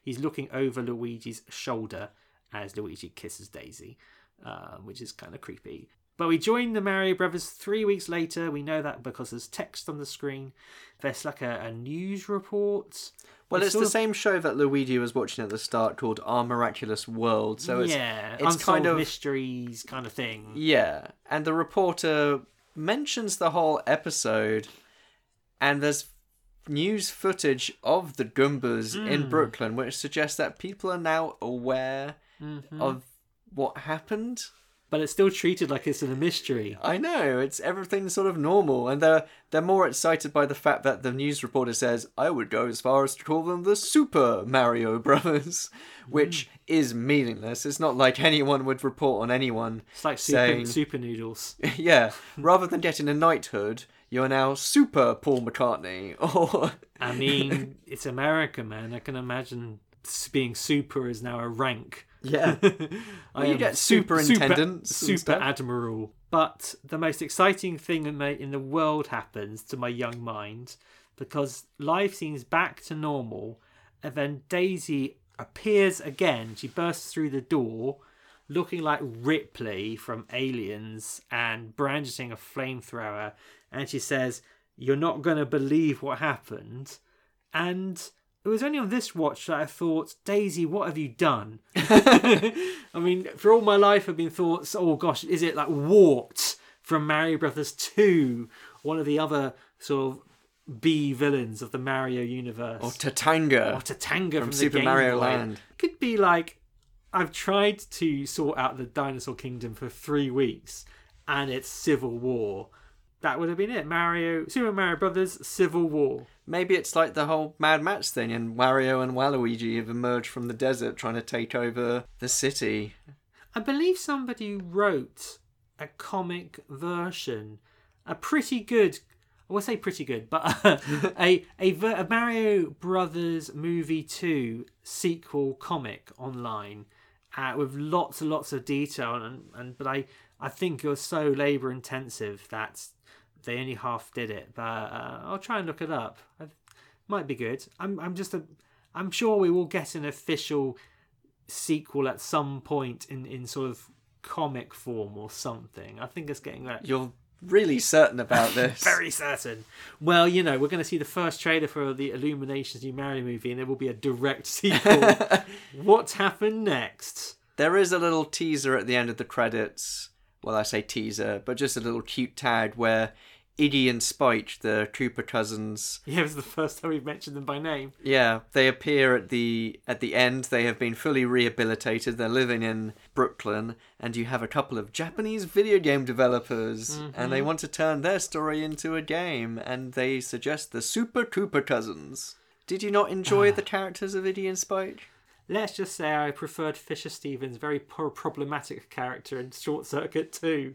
He's looking over Luigi's shoulder as Luigi kisses Daisy, uh, which is kind of creepy. But we join the Mario Brothers three weeks later. We know that because there's text on the screen. There's like a, a news report. Well, it's, sort the of- same show that Luigi was watching at the start called Our Miraculous World. So it's, yeah, it's kind of mysteries kind of thing. Yeah, and the reporter mentions the whole episode, and there's news footage of the Goombas Hmm. in Brooklyn, which suggests that people are now aware Mm-hmm. of what happened. But it's still treated like it's a mystery. I know it's everything's sort of normal, and they're they're more excited by the fact that the news reporter says, "I would go as far as to call them the Super Mario Brothers," mm. which is meaningless. It's not like anyone would report on anyone It's like super, saying, super noodles. yeah, rather than getting a knighthood, you're now Super Paul McCartney. Or I mean, it's America, man. I can imagine being super is now a rank. Yeah, I you get superintendent, super, super admiral. But the most exciting thing in, in the world happens to my young mind because life seems back to normal, and then Daisy appears again. She bursts through the door, looking like Ripley from Aliens, and brandishing a flamethrower, and she says, "You're not going to believe what happened," and. It was only on this watch that I thought, Daisy, what have you done? I mean, for all my life, I've been thoughts, oh gosh, is it like Wart from Mario Brothers 2, one of the other sort of B villains of the Mario universe? or Tatanga or Tatanga from, the Super Mario. Land. Could be like, I've tried to sort out the Dinosaur Kingdom for three weeks, and it's Civil War. That would have been it. Mario, Super Mario Brothers, Civil War. Maybe it's like the whole Mad Max thing, and Wario and Waluigi have emerged from the desert trying to take over the city. I believe somebody wrote a comic version, a pretty good. I will say pretty good, but a a, ver- a Mario Brothers movie two sequel comic online uh, with lots and lots of detail, and, and but I I think it was so labor intensive that they only half did it. But uh, I'll try and look it up. I, might be good. I'm I'm just a. I'm sure we will get an official sequel at some point in, in sort of comic form or something. I think it's getting that You're really certain about this. very certain. Well, you know, we're going to see the first trailer for the Illuminations new Mario movie, and there will be a direct sequel. what happened next? There is a little teaser at the end of the credits. Well, I say teaser, but just a little cute tag where Iggy and Spike, the Koopa cousins, Yeah, it was the first time we've mentioned them by name. yeah, they appear at the at the end. They have been fully rehabilitated. They're living in Brooklyn, and you have a couple of Japanese video game developers, and they mm-hmm. want to turn their story into a game. And they suggest the Super Koopa cousins. Did you not enjoy ah. the characters of Iggy and Spike? Let's just say I preferred Fisher Stevens' very problematic character in Short Circuit 2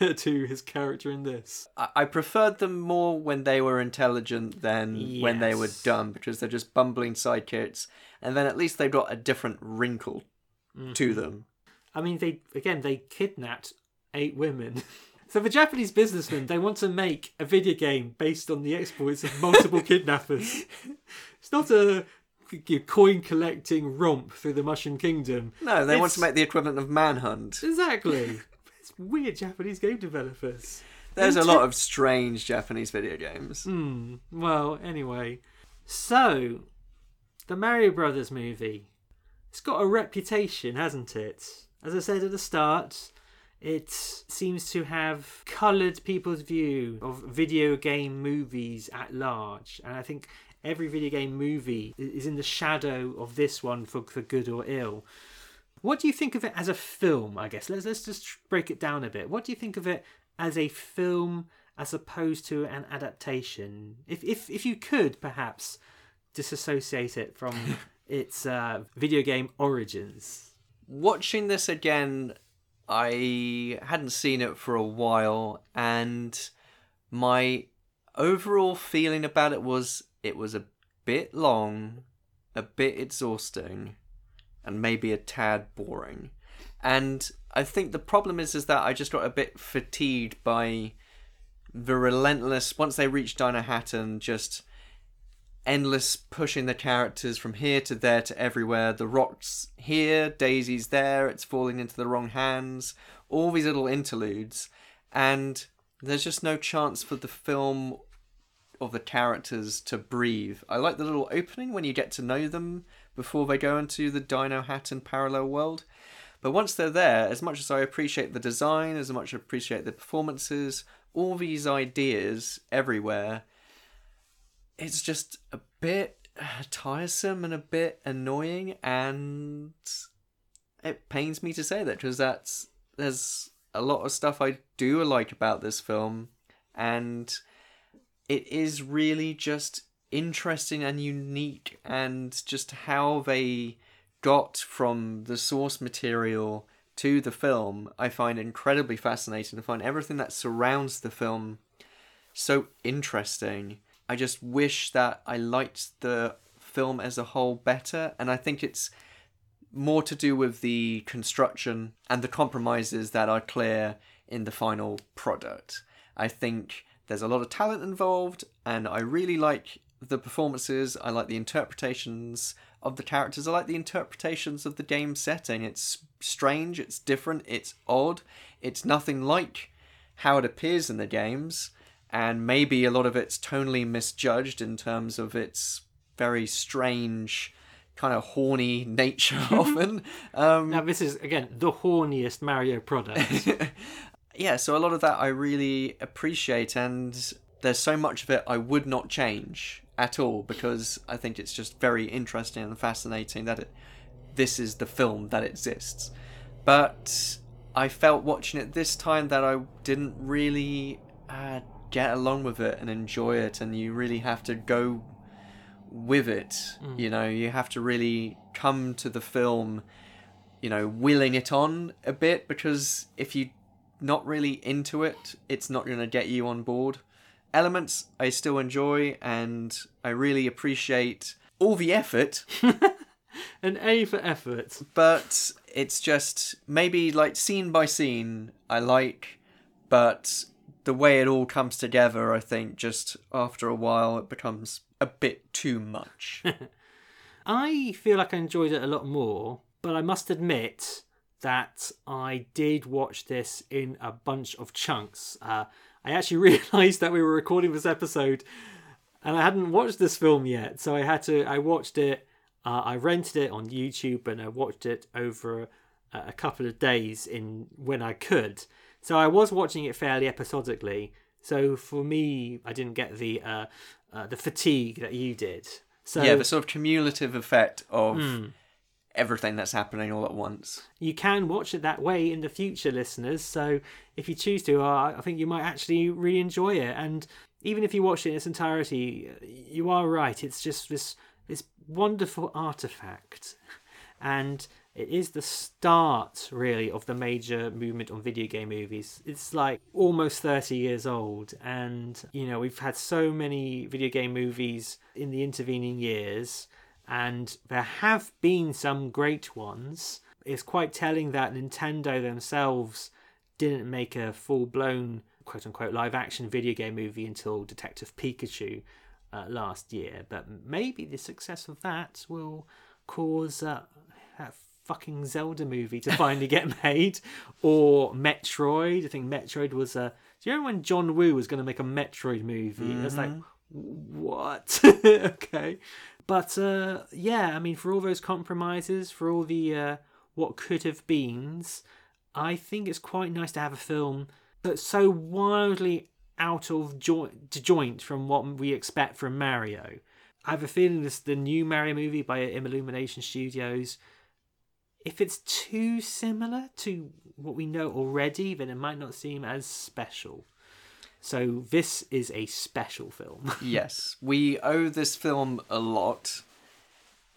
to his character in this. I I preferred them more when they were intelligent than when they were dumb because they're just bumbling sidekicks, and then at least they've got a different wrinkle Mm-hmm. to them. I mean, they again they kidnapped eight women. So the Japanese businessmen they want to make a video game based on the exploits of multiple kidnappers. It's not a coin collecting romp through the Mushroom Kingdom. No, they want to make the equivalent of Manhunt. exactly. It's weird Japanese game developers. There's a lot of strange Japanese video games. Hmm. Well, anyway, so the Mario Brothers movie. It's got a reputation, hasn't it? As I said at the start, it seems to have coloured people's view of video game movies at large, and I think every video game movie is in the shadow of this one for, for good or ill. What do you think of it as a film? I guess let's let's just break it down a bit. What do you think of it as a film as opposed to an adaptation? If if if you could perhaps disassociate it from its uh, video game origins. Watching this again, I hadn't seen it for a while, and my overall feeling about it was it was a bit long, a bit exhausting, and maybe a tad boring. And I think the problem is is that I just got a bit fatigued by the relentless once they reached Dinohattan just endless pushing the characters from here to there to everywhere. The rocks here, Daisy's there, it's falling into the wrong hands. All these little interludes, and there's just no chance for the film of the characters to breathe. I like the little opening when you get to know them before they go into the Dinohattan parallel world. But once they're there, as much as I appreciate the design, as much as I appreciate the performances, all these ideas everywhere, it's just a bit tiresome and a bit annoying, and it pains me to say that because that's there's a lot of stuff I do like about this film, and it is really just interesting and unique, and just how they got from the source material to the film, I find incredibly fascinating. I find everything that surrounds the film so interesting. I just wish that I liked the film as a whole better, and I think it's more to do with the construction and the compromises that are clear in the final product. I think there's a lot of talent involved, and I really like the performances. I like the interpretations of the characters. I like the interpretations of the game setting. It's strange, it's different, it's odd. It's nothing like how it appears in the games, and maybe a lot of it's tonally misjudged in terms of its very strange, kind of horny nature often. Um, Now this is again the horniest Mario product. yeah, so a lot of that I really appreciate, and there's so much of it I would not change at all because I think it's just very interesting and fascinating that it, this is the film that exists. But I felt watching it this time that I didn't really uh, get along with it and enjoy it, and you really have to go with it. You know, you have to really come to the film, you know, willing it on a bit because if you not really into it, it's not going to get you on board. Elements I still enjoy and I really appreciate all the effort, An A for effort. but it's just maybe like scene by scene I like, but the way it all comes together, I think just after a while it becomes a bit too much. I feel like I enjoyed it a lot more, but I must admit that I did watch this in a bunch of chunks. Uh, I actually realised that we were recording this episode and I hadn't watched this film yet, so I had to. I watched it. Uh, I rented it on YouTube and I watched it over a, a couple of days in when I could. So I was watching it fairly episodically. So for me, I didn't get the uh, uh, the fatigue that you did. So yeah, the sort of cumulative effect of everything that's happening all at once. you can watch it that way in the future, listeners. So if you choose to, uh, I think you might actually really enjoy it. And even if you watch it in its entirety, you are right. It's just this this wonderful artifact, and it is the start really of the major movement on video game movies. It's like almost 30 years old and you know, we've had so many video game movies in the intervening years and there have been some great ones. It's quite telling that Nintendo themselves didn't make a full-blown quote unquote live action video game movie until Detective Pikachu uh, last year, but maybe the success of that will cause uh, that fucking Zelda movie to finally get made, or Metroid. I think Metroid was a. Do you remember when John Woo was going to make a Metroid movie? It was like, what? okay, but uh, yeah, I mean, for all those compromises, for all the uh, what could have beens, I think it's quite nice to have a film that's so wildly out of joint, joint from what we expect from Mario. I have a feeling this the new Mario movie by Illumination Studios. If it's too similar to what we know already, then it might not seem as special. So this is a special film. yes, we owe this film a lot.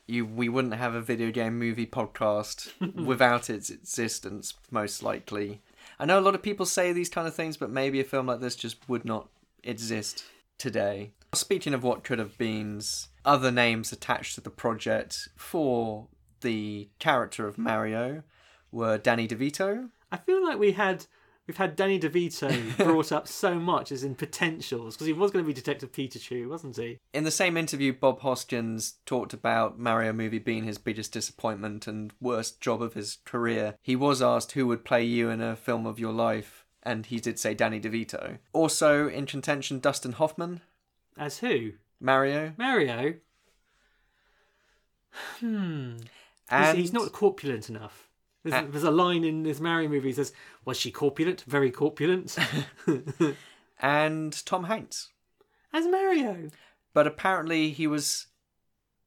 You, we wouldn't have a video game movie podcast without its existence, most likely. I know a lot of people say these kind of things, but maybe a film like this just would not exist today. Speaking of what could have been, other names attached to the project for the character of Mario were Danny DeVito, I feel like we had we've had Danny DeVito brought up so much as in potentials because he was going to be Detective Pikachu, wasn't he? In the same interview, Bob Hoskins talked about Mario movie being his biggest disappointment and worst job of his career. He was asked who would play you in a film of your life, and he did say Danny DeVito. Also in contention, Dustin Hoffman, As who? Mario, Mario. Hmm. and he's, he's not corpulent enough. There's, Ah. there's a line in this Mario movie that says, "Was she corpulent? Very corpulent." and Tom Hanks. As Mario. But apparently he was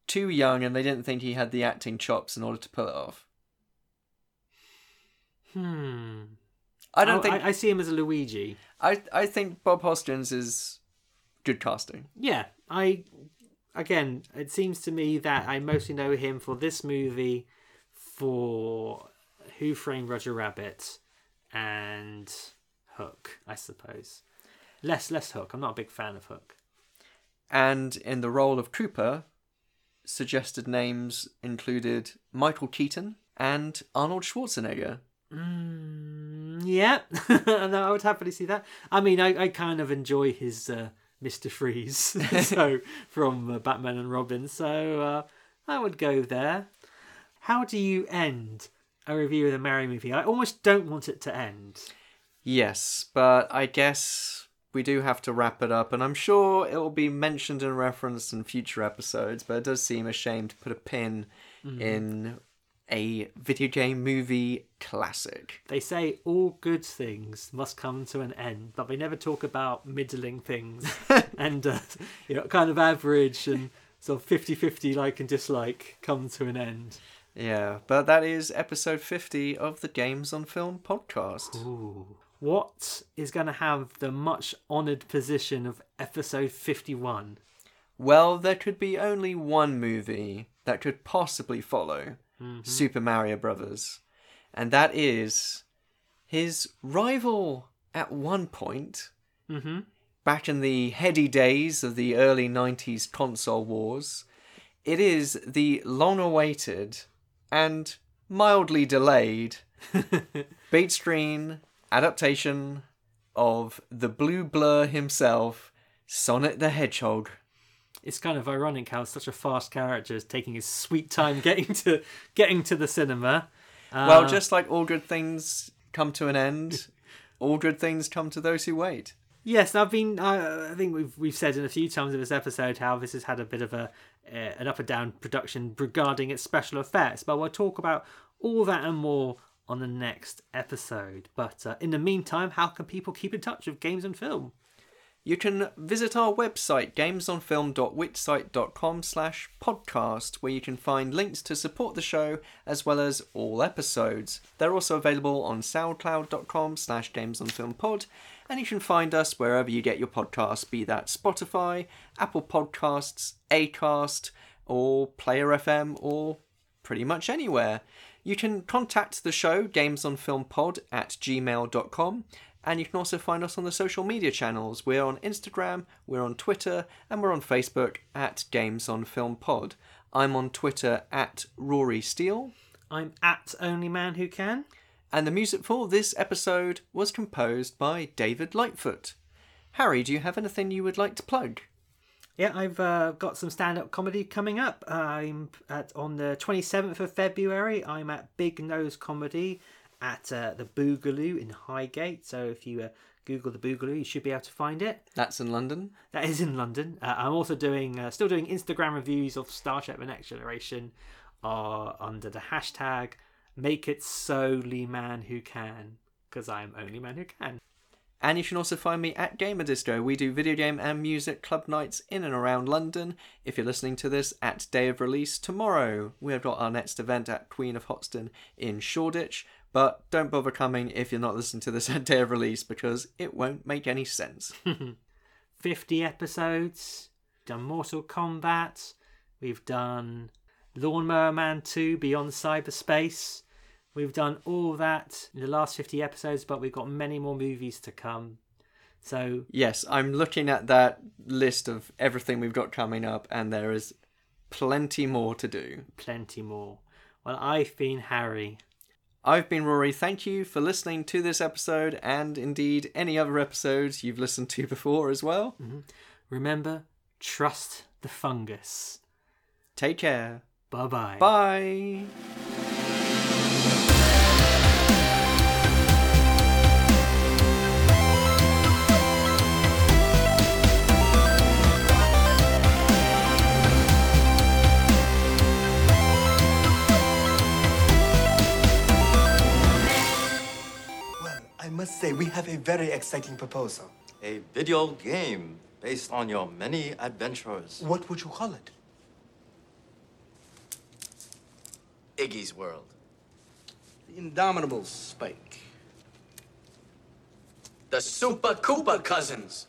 too young, and they didn't think he had the acting chops in order to pull it off. Hmm. I don't Oh, think I, I see him as a Luigi. I I think Bob Hoskins is good casting. Yeah, I again, it seems to me that I mostly know him for this movie, for Who Framed Roger Rabbit, and Hook, I suppose. Less less Hook. I'm not a big fan of Hook. And in the role of Koopa, suggested names included Michael Keaton and Arnold Schwarzenegger. Mm, yeah, no, I would happily see that. I mean, I, I kind of enjoy his uh, Mister Freeze, so from uh, Batman and Robin. So uh, I would go there. How do you end a review of the Mario movie? I almost don't want it to end. Yes, but I guess we do have to wrap it up, and I'm sure it will be mentioned and referenced in future episodes, but it does seem a shame to put a pin in a video game movie classic. They say all good things must come to an end, but they never talk about middling things and uh, you know, kind of average and sort of 50-50 like and dislike come to an end. Yeah, but that is episode 50 of the Games on Film podcast. Ooh. What is going to have the much honoured position of episode 51? Well, there could be only one movie that could possibly follow Super Mario Brothers, and that is his rival at one point, Mm-hmm. back in the heady days of the early 90s console wars. It is the long awaited and mildly delayed beat screen adaptation of the blue blur himself, Sonic the Hedgehog. It's kind of ironic how such a fast character is taking his sweet time getting to getting to the cinema. Uh, Well, just like all good things come to an end, all good things come to those who wait. Yes, I've been. I I think we've we've said in a few times in this episode how this has had a bit of a uh, an up and down production regarding its special effects, but we'll talk about all that and more on the next episode. But uh, in the meantime, how can people keep in touch with games and film? You can visit our website, gamesonfilm.wixsite.com slash podcast, where you can find links to support the show as well as all episodes. They're also available on soundcloud.com slash gamesonfilmpod, and you can find us wherever you get your podcasts, be that Spotify, Apple Podcasts, Acast, or Player FM, or pretty much anywhere. You can contact the show, gamesonfilmpod at gmail.com, and you can also find us on the social media channels. We're on Instagram, we're on Twitter, and we're on Facebook at Games on Film Pod. I'm on Twitter at Rory Steele, I'm at Only Man Who Can. And the music for this episode was composed by David Lightfoot. Harry, do you have anything you would like to plug? Yeah, I've uh, got some stand-up comedy coming up. I'm at on the 27th of February. I'm at Big Nose Comedy at uh, the Boogaloo in Highgate. So if you uh, Google the Boogaloo, you should be able to find it. That's in London. That is in London. Uh, I'm also doing, uh, still doing Instagram reviews of Star Trek: The Next Generation, uh, under the hashtag Make It Solely Man Who Can, because I'm only man who can. And you can also find me at Gamer Disco. We do video game and music club nights in and around London. If you're listening to this at day of release tomorrow, we have got our next event at Queen of Hoxton in Shoreditch. But don't bother coming if you're not listening to this at day of release because it won't make any sense. 50 episodes. Done Mortal Kombat. We've done Lawnmower Man 2 Beyond Cyberspace. We've done all that in the last 50 episodes, but we've got many more movies to come. So, yes, I'm looking at that list of everything we've got coming up, and there is plenty more to do. plenty more. Well, I've been Harry. I've been Rory. Thank you for listening to this episode and indeed any other episodes you've listened to before as well. Mm-hmm. Remember, trust the fungus. Take care. Bye bye. Bye. Well, I must say, we have a very exciting proposal. A video game based on your many adventures. What would you call it? Iggy's World. The Indomitable Spike. The Super Koopa Cousins.